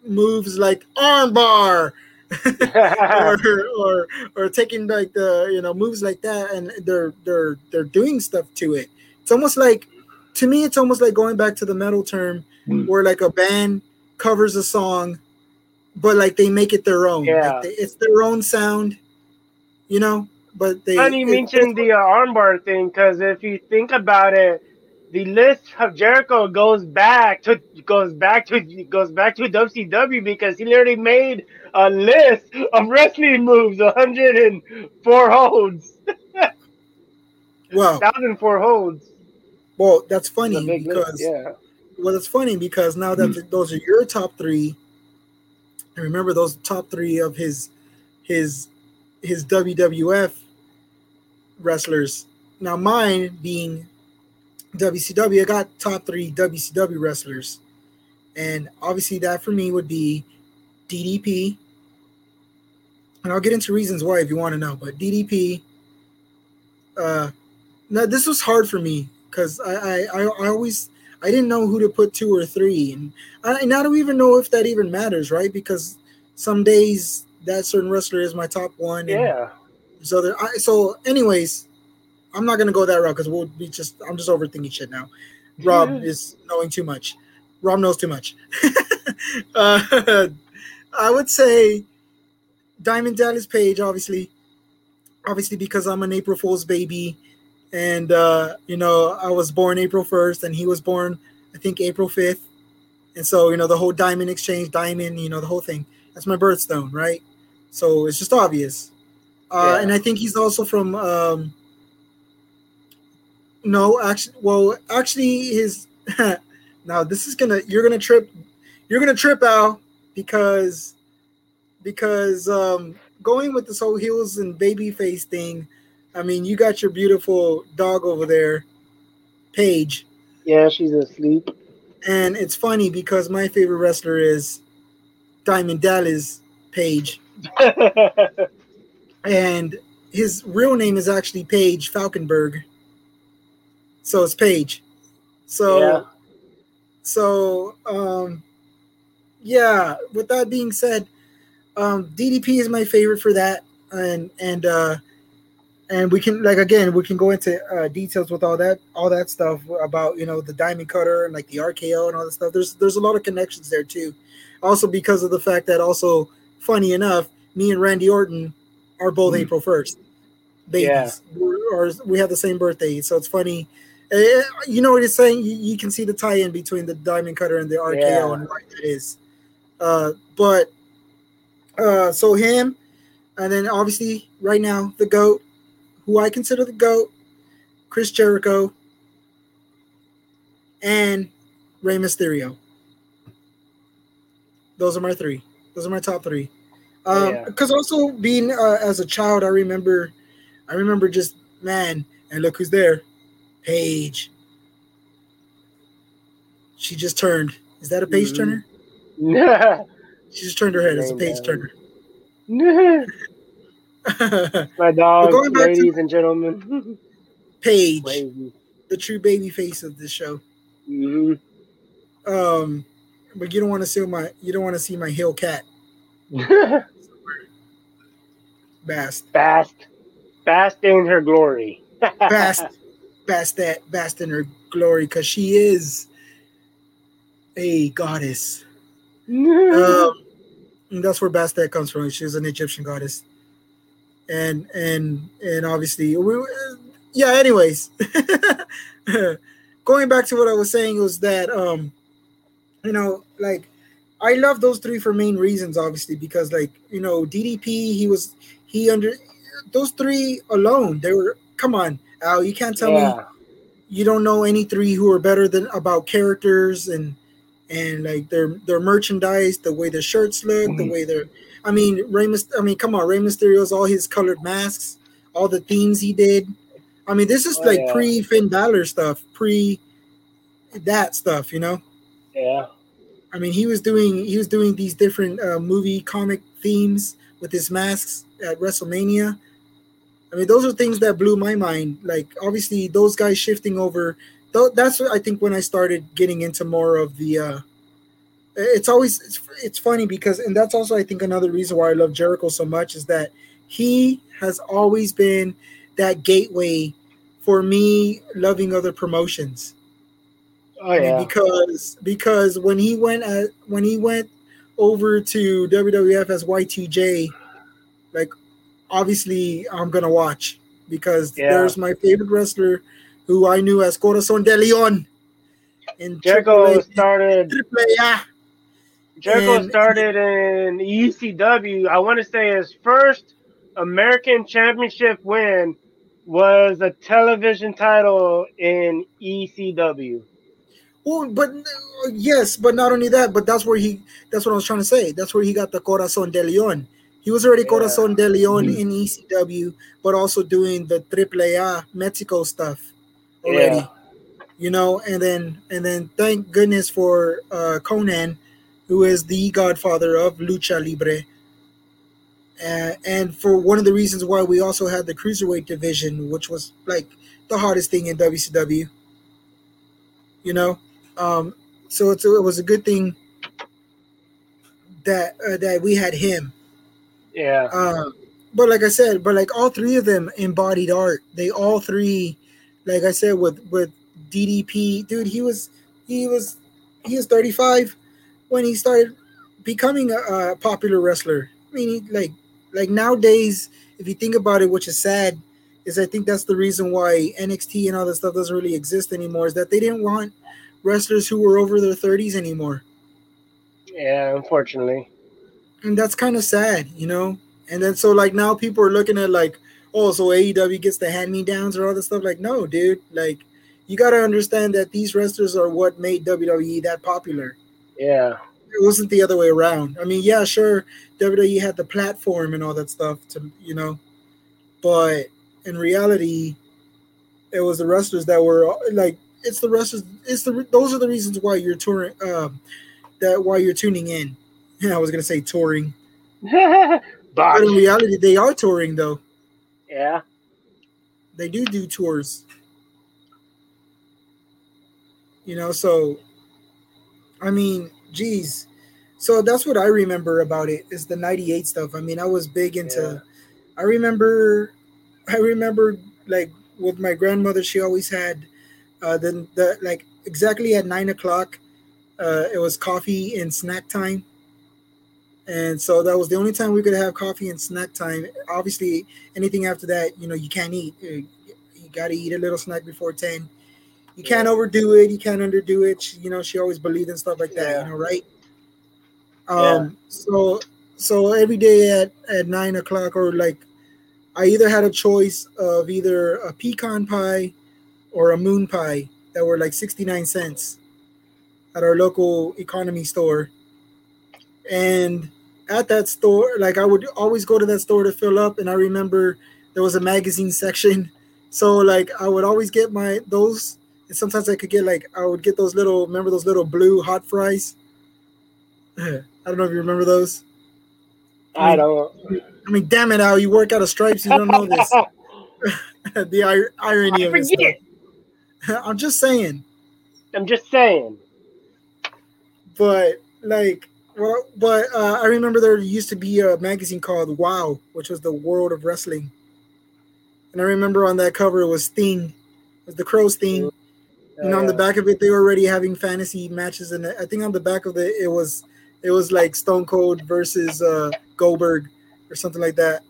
moves like armbar or, or or taking like the you know moves like that and they're they're they're doing stuff to it. It's almost like to me it's almost like going back to the metal term where like a band covers a song but like they make it their own. Yeah. like they, it's their own sound you know? But they Funny mentioned the uh, armbar thing because if you think about it, the list of Jericho goes back to goes back to goes back to WCW because he literally made a list of wrestling moves, 104 holds, wow 1004 holds. well that's funny big list, because yeah. well it's funny because now that hmm. th- those are your top three and remember those top three of his his his wwf wrestlers now mine being wcw i got top three wcw wrestlers and obviously that for me would be ddp and i'll get into reasons why if you want to know but ddp uh now this was hard for me because I, I I always I didn't know who to put two or three, and I, and I don't even know if that even matters, right? Because some days that certain wrestler is my top one. and Yeah. So there, I, so anyways, I'm not gonna go that route because we'll be just I'm just overthinking shit now. Rob is knowing too much. Rob knows too much. uh, I would say Diamond Dallas Page, obviously, obviously because I'm an April Fool's baby, and uh, you know I was born April 1st, and he was born I think April 5th, and so you know the whole Diamond Exchange, Diamond, you know the whole thing. That's my birthstone, right? So it's just obvious. Uh, Yeah. And I think he's also from. Um, no, actually, well, actually, his. now this is gonna you're gonna trip, you're gonna trip out because because um going with this whole heels and baby face thing. I mean, you got your beautiful dog over there, Paige, Yeah, she's asleep. and it's funny because my favorite wrestler is Diamond Dallas Page, and his real name is actually Paige Falkinburg. So it's Paige. So Yeah. so um yeah, with that being said, um DDP is my favorite for that and and uh and we can like again we can go into uh details with all that all that stuff about you know the diamond cutter and like the RKO and all that stuff. There's there's a lot of connections there too. Also because of the fact that also funny enough, me and Randy Orton are both Mm. April 1st. Babies. Yeah. We're- Or we have the same birthday. So it's funny. Eh, you know what it's saying? You, you can see the tie-in between the diamond cutter and the RKO Yeah. and why that is. Uh, but uh, so him, and then obviously right now the goat, who I consider the goat, Chris Jericho, and Rey Mysterio. Those are my three. Those are my top three. Um, Yeah. Because also being uh, as a child, I remember, I remember just man, and look who's there, Paige. She just turned. Is that a page Mhm. turner? Yeah. She just turned her head as a page turner. My dog, ladies and gentlemen. Paige, Crazy. the true baby face of this show. hmm Um, but you don't want to see my you don't want to see my hill cat Bast. Fast. Fast in her glory. Bast Bast that Bast in her glory because she is a goddess. Um, and that's where Bastet comes from. She's an Egyptian goddess, and and and obviously, we, yeah. Anyways, going back to what I was saying was that um, you know, like I love those three for main reasons, obviously, because like you know, DDP, he was he under those three alone. They were come on, Al. You can't tell me you don't know any three who are better than about characters and and like their their merchandise, the way their shirts look, the Mhm. way they're. I mean, Rey I mean, come on, Rey Mysterio's all his colored masks, all the themes he did. I mean, this is Oh, like yeah. pre Finn Balor stuff, pre that stuff, you know. Yeah. I mean, he was doing he was doing these different uh, movie comic themes with his masks at WrestleMania. I mean, those are things that blew my mind. Like, obviously, those guys shifting over. Though that's what I think when I started getting into more of the. uh It's always it's, it's funny because, and that's also I think another reason why I love Jericho so much is that he has always been that gateway for me loving other promotions. Oh I mean, yeah. because because when he went at when he went over to WWF as Y2J, like obviously I'm gonna watch because Yeah. there's my favorite wrestler who I knew as Corazon de Leon. In Jericho AAA started. AAA. Jericho and- started in ECW. I want to say his first American Championship win was a television title in ECW. Well, but yes, but not only that, but that's where he. That's what I was trying to say. That's where he got the Corazon de Leon. He was already Yeah. Corazon de Leon Mhm. in ECW, but also doing the AAA Mexico stuff already. Yeah. You know, and then and then thank goodness for uh, Konnan, who is the godfather of lucha libre. Uh, and for one of the reasons why we also had the cruiserweight division, which was like the hardest thing in WCW. You know, um, so it's, it was a good thing that uh, that we had him. Yeah. Uh, but like I said, but like all three of them embodied art. They all three, like I said, with with DDP, dude, he was he was he was 35 when he started becoming a, a popular wrestler. I mean, he, like like nowadays, if you think about it, which is sad, is I think that's the reason why NXT and all that stuff doesn't really exist anymore. Is that they didn't want wrestlers who were over their 30s anymore. Yeah, unfortunately. And that's kind of sad, you know. And then so like now people are looking at like, oh, so AEW gets the hand me downs or all this stuff. Like, no, dude. Like, you got to understand that these wrestlers are what made WWE that popular. Yeah. It wasn't the other way around. I mean, yeah, sure, WWE had the platform and all that stuff to, you know, but in reality, it was the wrestlers that were like, it's the wrestlers. It's the those are the reasons why you're touring. Um, that why you're tuning in. I was gonna say touring, but in reality, they are touring though. Yeah, they do do tours. You know, so I mean, geez. So that's what I remember about it is the 98 stuff. I mean, I was big into yeah. I remember I remember like with my grandmother, she always had uh the, the like exactly at nine o'clock, uh it was coffee and snack time. And so that was the only time we could have coffee and snack time. Obviously, anything after that, you know, you can't eat. You got to eat a little snack before 10 you can't overdo it. You can't underdo it. She, you know, she always believed in stuff like that. Yeah. You know, right? Um. Yeah. So so every day at at nine o'clock or like, I either had a choice of either a pecan pie or a moon pie that were like sixty nine cents at our local economy store, and at that store, like I would always go to that store to fill up, and I remember there was a magazine section. So like I would always get my those and sometimes I could get like I would get those little remember those little blue hot fries. I don't know if you remember those. I, don't. I mean, damn it, Al! You work out of stripes, you don't know this. the irony I of it. I'm just saying. I'm just saying. But like, well, but uh, I remember there used to be a magazine called Wow, which was the World of Wrestling, and I remember on that cover it was Sting, it was the Crow's thing, and on the back of it, they were already having fantasy matches, and I think on the back of it, it was it was like Stone Cold versus uh, Goldberg or something like that.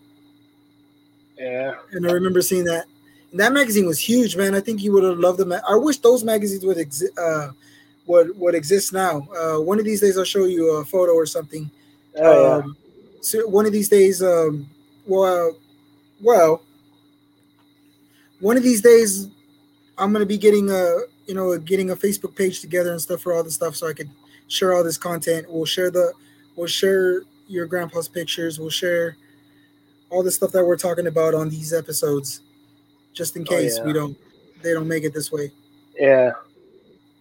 Yeah. And I remember seeing that. And that magazine was huge, man. I think you would have loved them. I wish those magazines would exist. Uh, would would exist now. Uh, one of these days, I'll show you a photo or something. Oh, um, yeah. So one of these days, um, well, well, one of these days, I'm gonna be getting a you know getting a Facebook page together and stuff for all the stuff so I could share all this content. We'll share the we'll share your grandpa's pictures. We'll share all the stuff that we're talking about on these episodes, just in case oh, yeah. we don't they don't make it this way. Yeah.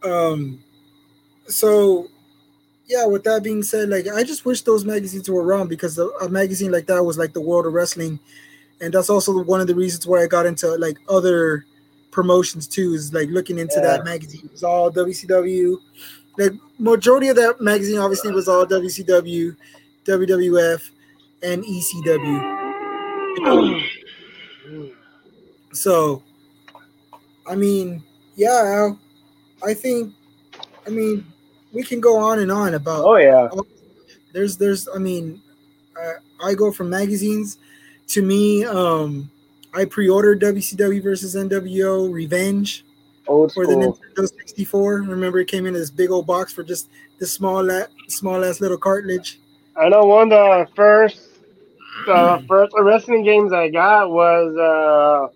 Um. So, yeah. With that being said, like I just wish those magazines were around because a magazine like that was like the world of wrestling, and that's also one of the reasons why I got into like other promotions too is like looking into yeah. that magazine. It's all WCW. Like majority of that magazine obviously was all WCW, WWF, and ECW. so, I mean, yeah, I think, I mean, we can go on and on about. Oh yeah. There's, there's, I mean, uh, I go from magazines to me. Um, I pre-ordered WCW versus NWO Revenge old for the Nintendo 64. Remember, it came in this big old box for just this small, small ass little cartridge. I know one of the first, uh, first wrestling games I got was uh,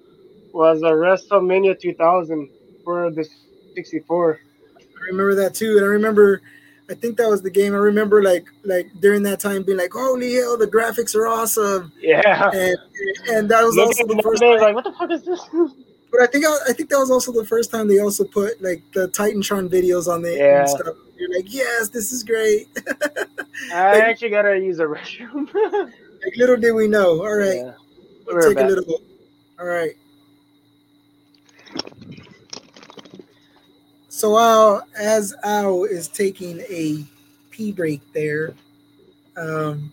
was a WrestleMania 2000 for the 64. I remember that too, and I remember I think that was the game. I remember like like during that time being like, "Holy hell, the graphics are awesome!" Yeah, and and that was also the first. Time. Like, what the fuck is this? But I think I, I, think that was also the first time they also put like the Titantron videos on there yeah. and stuff. You're like, yes, this is great. I like, actually gotta use a restroom. Like, little did we know. All right. Yeah. We'll take back. a little. All right. So Al, as Al is taking a pee break there, um,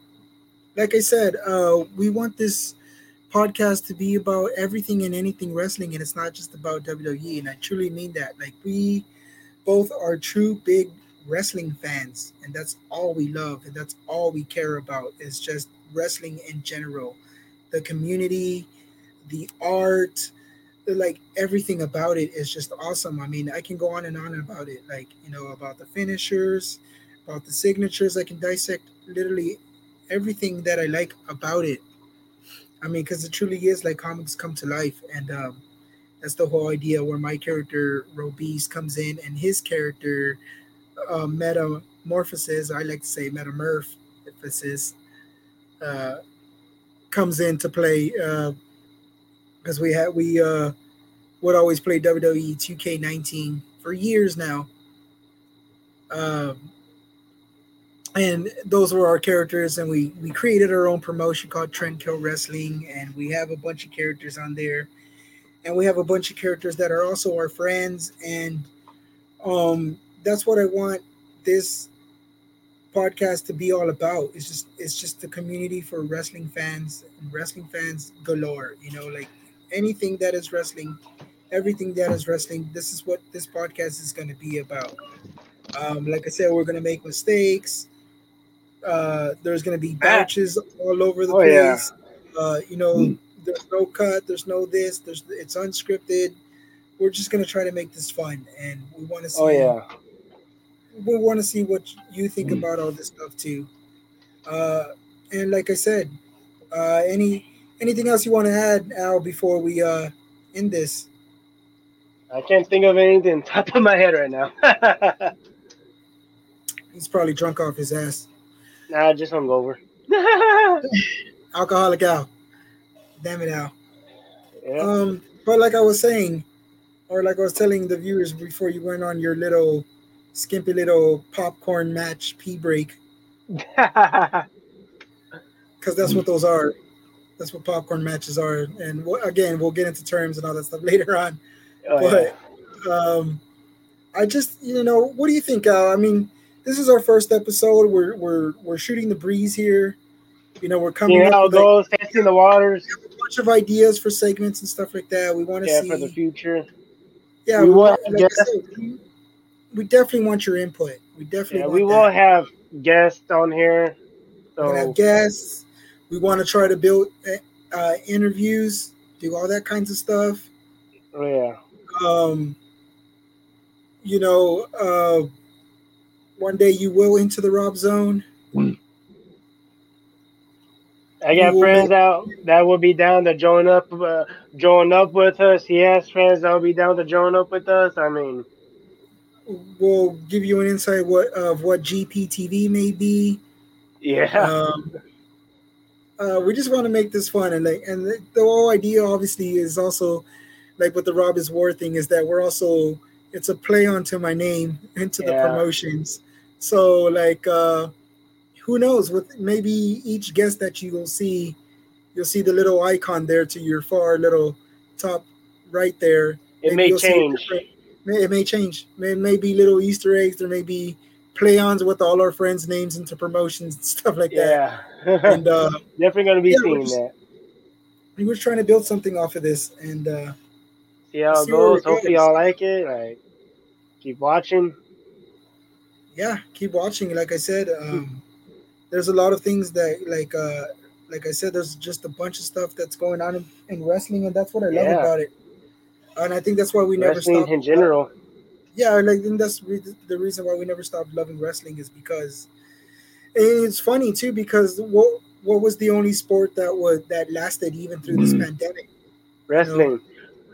like I said, uh, we want this podcast to be about everything and anything wrestling, and it's not just about WWE. And I truly mean that. Like we both are true big wrestling fans, and that's all we love, and that's all we care about is just wrestling in general, the community, the art, like everything about it is just awesome. I mean, I can go on and on about it, like you know, about the finishers, about the signatures. I can dissect literally everything that I like about it. I mean, because it truly is like comics come to life, and um, that's the whole idea where my character Robes comes in, and his character uh, Metamorphosis, I like to say Metamorphosis, uh, comes into play because we had we uh, would always play WWE 2K19 for years now. Um, and those were our characters and we we created our own promotion called trend kill wrestling and we have a bunch of characters on there and we have a bunch of characters that are also our friends and um that's what i want this podcast to be all about it's just it's just the community for wrestling fans and wrestling fans galore you know like anything that is wrestling everything that is wrestling this is what this podcast is going to be about um, like i said we're going to make mistakes uh, there's going to be batches all over the Oh, yeah. place. Uh, you know, there's no cut, there's no this, there's it's unscripted. We're just going to try to make this fun, and we want to see. Oh yeah. we want to see what you think about all this stuff too. Uh, and like I said, uh, any anything else you want to add, Al, before we uh, end this? I can't think of anything top of my head right now. He's probably drunk off his ass. nah, just hungover. Alcoholic Al. Damn it, Al. yeah. Um, but like I was saying, or like I was telling the viewers before you went on your little skimpy little popcorn match pee break, because that's what those are. That's what popcorn matches are. And again, we'll get into terms and all that stuff later on. Oh, yeah. but um, I just, you know, what do you think, Al? I mean, this is our first episode. We're we're we're shooting the breeze here. You know, we're coming Seeing up how it with like, goes, testing the waters. a bunch of ideas for segments and stuff like that. We want to Yeah, see for the future. Yeah, We we, want, like guests. said, we, we definitely want your input. We definitely Yeah, want we that. will have guests on here. So have guests. We want to try to build uh, interviews, do all that kinds of stuff. oh, yeah. Um, you know, uh, one day you will into the Rob Zone. I got friends make- out that will be down to join up, uh, join up with us. He has friends that will be down to join up with us. I mean, We'll give you an insight what of what GPTV may be. yeah, um, uh, we just want to make this fun and like and the, the whole idea obviously is also like with the Rob is War thing is that we're also it's a play onto my name into the promotions. So like uh who knows with maybe each guest that you will see you'll see the little icon there to your far little top right there. it Maybe may change. may- It may change. May, may be little Easter eggs. There may be play-ons with all our friends' names into promotions and stuff like that. Yeah, And uh, definitely gonna be yeah, seeing just- that. we were trying to build something off of this, and uh, See how it goes. Hopefully, y'all like it. Like, keep watching. yeah, keep watching. Like I said, um, there's a lot of things that, like, uh, like I said, there's just a bunch of stuff that's going on in, in wrestling, and that's what I love Yeah. about it. And I think that's why we never Wrestling in general. Yeah, like and that's re- the reason why we never stopped loving wrestling is because and it's funny too because what what was the only sport that was that lasted even through this mm. pandemic? Wrestling.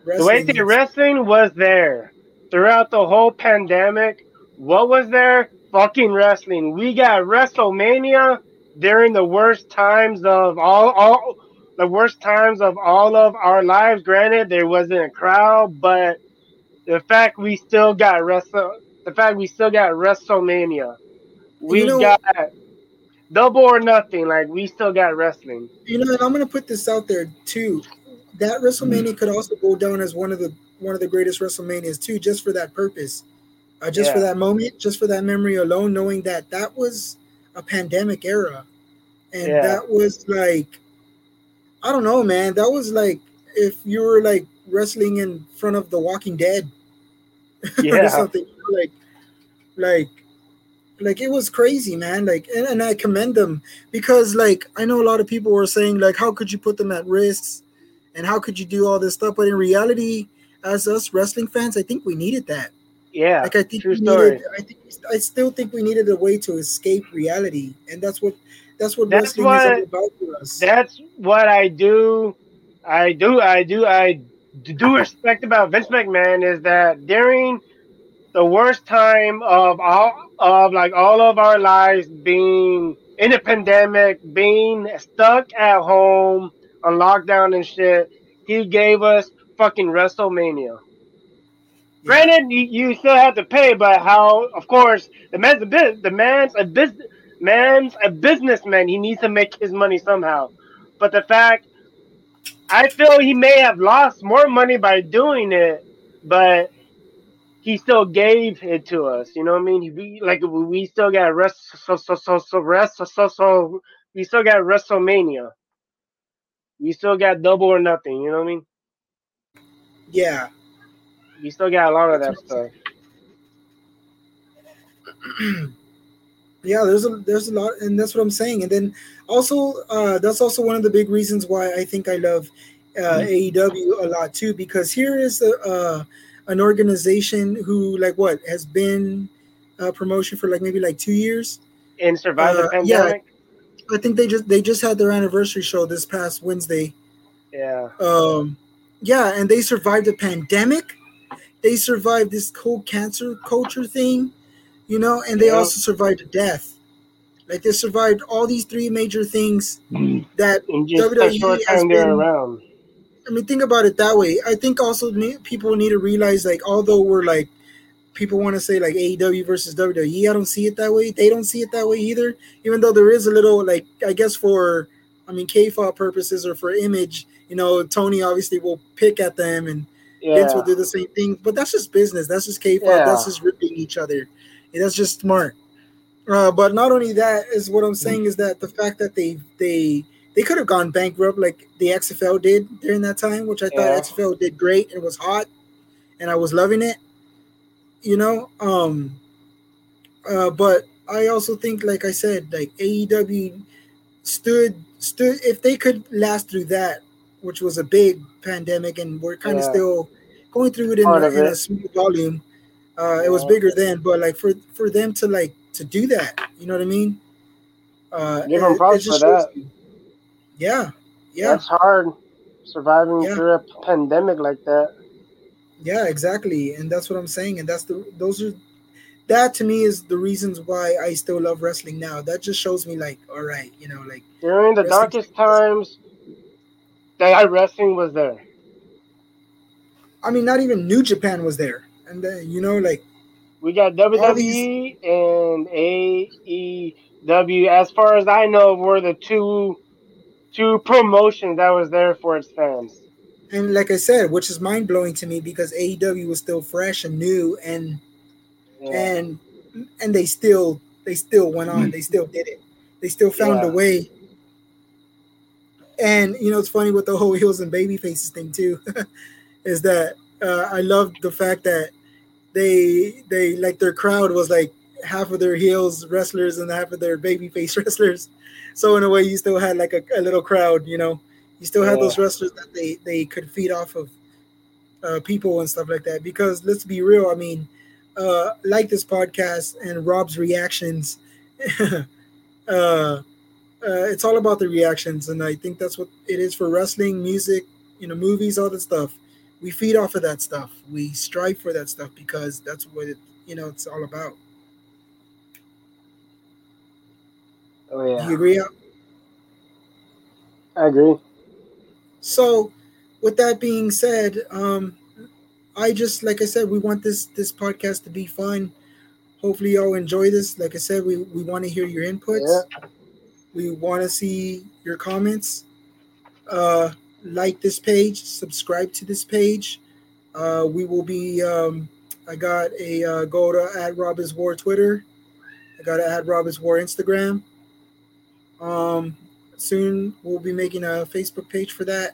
the way Wrestling. the wrestling was there throughout the whole pandemic. What was there? Fucking wrestling. We got WrestleMania during the worst times of all, all the worst times of all of our lives. Granted, there wasn't a crowd, but the fact we still got Wrestle, the fact we still got WrestleMania. We You know- got double or nothing. Like we still got wrestling. You know, and I'm gonna put this out there too. That WrestleMania could also go down as one of the one of the greatest WrestleManias too, just for that purpose, uh, just for that moment, just for that memory alone, knowing that that was a pandemic era, and Yeah. that was like, I don't know, man. That was like if you were like wrestling in front of The Walking Dead or Yeah. something like, like, like it was crazy, man. Like, and, and I commend them because, like, I know a lot of people were saying, like, how could you put them at risk, and how could you do all this stuff? But in reality, as us wrestling fans, I think we needed that. Yeah, Like, I think we story. needed. I think I still think we needed a way to escape reality, and that's what that's what That's wrestling is all about for us. that's what I do. I do. I do. I do respect about Vince McMahon is that during the worst time of all of like all of our lives being in a pandemic, being stuck at home on lockdown and shit, he gave us fucking WrestleMania. Granted, you, you still have to pay, but how? Of course, the man's a bit. The man's a business. Man's a businessman. He needs to make his money somehow. But the fact, I feel he may have lost more money by doing it, but he still gave it to us. You know what I mean? We like we still got rest. So so so so rest. So so, so we still got WrestleMania. We still got double or nothing. You know what I mean? Yeah, We still got a lot of that stuff. yeah. There's a there's a lot, and that's what I'm saying. And then also, uh, that's also one of the big reasons why I think I love uh, AEW a lot too, because here is a uh, an organization who like what has been a promotion for like maybe like two years. And survive the Uh, yeah. I think they just they just had their anniversary show this past Wednesday. Yeah. Um, yeah, and they survived a pandemic. They survived this whole cancer culture thing, you know, and they Yeah. also survived death. Like they survived all these three major things that WWE has been- around. I mean, think about it that way. I think also people need to realize, like, although we're like, people want to say like AEW versus WWE, I don't see it that way. They don't see it that way either. Even though there is a little, like, I guess for, I mean, kayfabe purposes or for image, you know, Tony obviously will pick at them and Vince will do the same thing. But that's just business. That's just kayfabe. Yeah. That's just ripping each other. And that's just smart. Uh, but not only that is what I'm saying is that the fact that they they they could have gone bankrupt like the XFL did during that time, which I thought Yeah. XFL did great. It was hot, and I was loving it. You know, um, uh, but I also think, like I said, like AEW stood stood if they could last through that, which was a big pandemic, and we're kind of Yeah. still going through it in, Part a, a small volume. Uh, It was bigger then, but like for for them to like to do that, you know what I mean? Uh, Give 'em it- it props for that. you- Yeah, yeah, That's hard. Surviving Yeah. through a pandemic like that. yeah, exactly, and that's what I'm saying, and that's the those are that to me is the reasons why I still love wrestling now. That just shows me like, all right, you know, like During the darkest times, that wrestling was there. I mean, not even New Japan was there, and then you know, like We got WWE and AEW. As far as I know, were the two two promotions that was there for its fans. and like I said, which is mind blowing to me because AEW was still fresh and new, and Yeah. and and they still they still went on. They still did it. They still found Yeah. a way. And you know, it's funny with the whole heels and baby faces thing too, is that uh, I love the fact that they they like their crowd was like half of their heels wrestlers and half of their baby face wrestlers. So in a way, you still had like a, a little crowd. You know, you still had Yeah. those wrestlers that they they could feed off of uh, people and stuff like that. Because let's be real, I mean, uh, like this podcast and Rob's reactions, uh, uh, it's all about the reactions, and I think that's what it is for wrestling, music, you know, movies, all that stuff. We feed off of that stuff. We strive for that stuff because that's what it, you know, it's all about. Oh Do yeah, you agree? I agree. So, with that being said, um, I just like I said, we want this this podcast to be fun. Hopefully, y'all enjoy this. Like I said, we we want to hear your inputs. We want to see your comments. Uh, like this page, subscribe to this page. Uh, we will be. Um, I got a uh, go to at Robbins War Twitter. I got to add Robbins War Instagram. Um, soon we'll be making a Facebook page for that.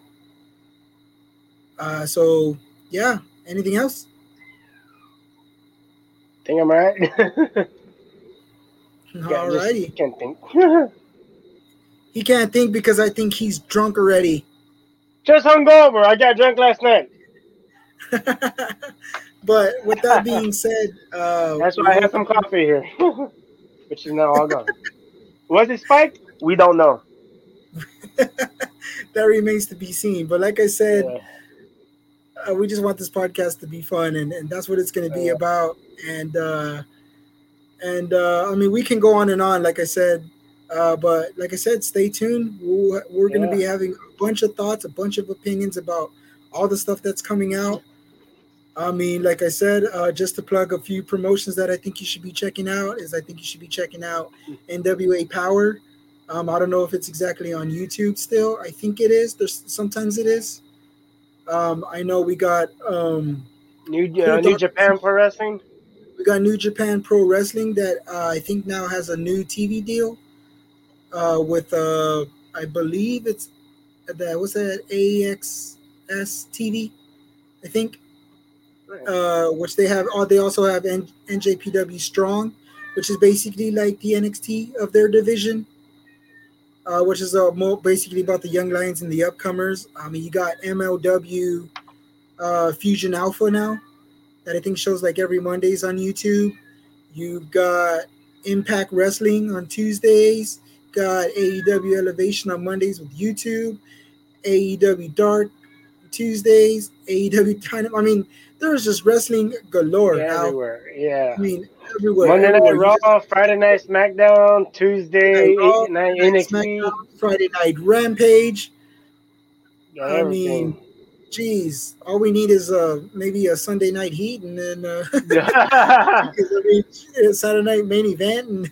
Uh, so yeah. Anything else? Think I'm right. Alrighty. Can't think. he can't think because I think he's drunk already. Just hungover. I got drunk last night. but with that being said, uh, that's why I had some coffee here, which is now all gone. Was it spiked? We don't know. that remains to be seen. But like I said, yeah. uh, we just want this podcast to be fun, and, and that's what it's going to be yeah. about. And uh, and uh, I mean, we can go on and on, like I said. Uh, but like I said, stay tuned. we we are going to be having a bunch of thoughts, a bunch of opinions about all the stuff that's coming out. I mean, like I said, uh, just to plug a few promotions that I think you should be checking out is I think you should be checking out NWA Power. Um, I don't know if it's exactly on YouTube still. I think it is. There's sometimes it is. Um, I know we got um, New uh, New Japan Pro Wrestling. We got New Japan Pro Wrestling that uh, I think now has a new TV deal uh, with uh, I believe it's that was that AXS TV, I think uh, which they have. Uh, they also have N- NJPW Strong, which is basically like the NXT of their division, uh, which is uh, more basically about the young lions and the upcomers. I mean, you got MLW uh, Fusion Alpha now, that I think shows like every Mondays on YouTube. You've got Impact Wrestling on Tuesdays. Got AEW Elevation on Mondays with YouTube. AEW Dark Tuesdays. AEW Dynamite. I mean, there's just wrestling galore. Everywhere. Yeah. I mean, everywhere. Monday everywhere. Night Raw, Friday Night SmackDown, Tuesday Raw, night NXT, Friday Night Rampage. Yeah, I mean, geez, all we need is uh maybe a Sunday Night Heat and then uh, I mean, Saturday Night Main Event and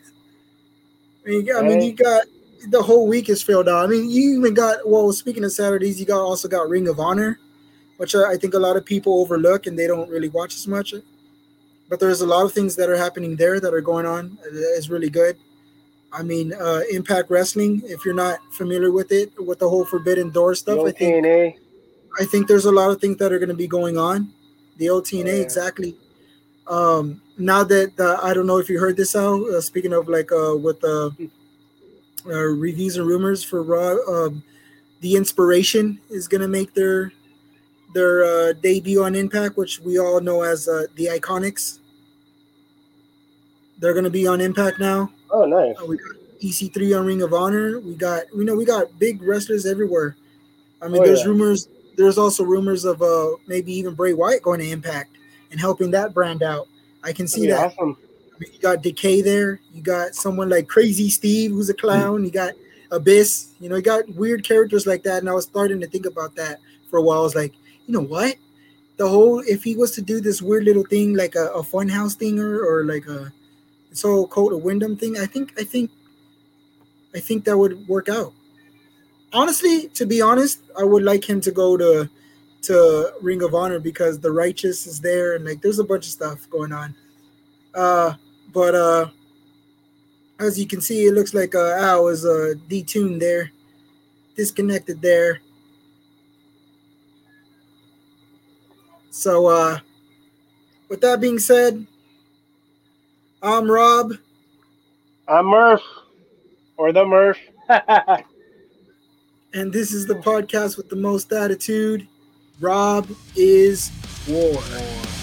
I mean, I mean, you got the whole week is filled out. I mean, you even got well. Speaking of Saturdays, you got also got Ring of Honor which I think a lot of people overlook and they don't really watch as much. But there's a lot of things that are happening there that are going on. It's really good. I mean, uh, Impact Wrestling. If you're not familiar with it, with the whole Forbidden Door stuff, I think TNA. I think there's a lot of things that are going to be going on. The OTNA, yeah. exactly. Um, now that uh, I don't know if you heard this out. Uh, speaking of like uh, with uh, uh, reviews and rumors for Raw, um, the Inspiration is going to make their their uh, debut on Impact, which we all know as uh, the Iconics. They're going to be on Impact now. Oh, nice. Uh, we got EC3 on Ring of Honor. We got, you know, we got big wrestlers everywhere. I mean, oh, there's yeah. rumors. There's also rumors of uh maybe even Bray Wyatt going to Impact and helping that brand out. I can see that. Awesome. I mean, you got Decay there. You got someone like Crazy Steve, who's a clown. Mm-hmm. You got Abyss. You know, you got weird characters like that. And I was starting to think about that for a while. I was like, you know what? The whole if he was to do this weird little thing like a, a funhouse thing or, or like a so called a Windham thing, I think I think I think that would work out. Honestly, to be honest, I would like him to go to to Ring of Honor because the righteous is there and like there's a bunch of stuff going on. Uh but uh as you can see, it looks like uh, Al is uh, detuned there, disconnected there. So, uh, with that being said, I'm Rob. I'm Murph, or the Murph. and this is the podcast with the most attitude. Rob is War. war.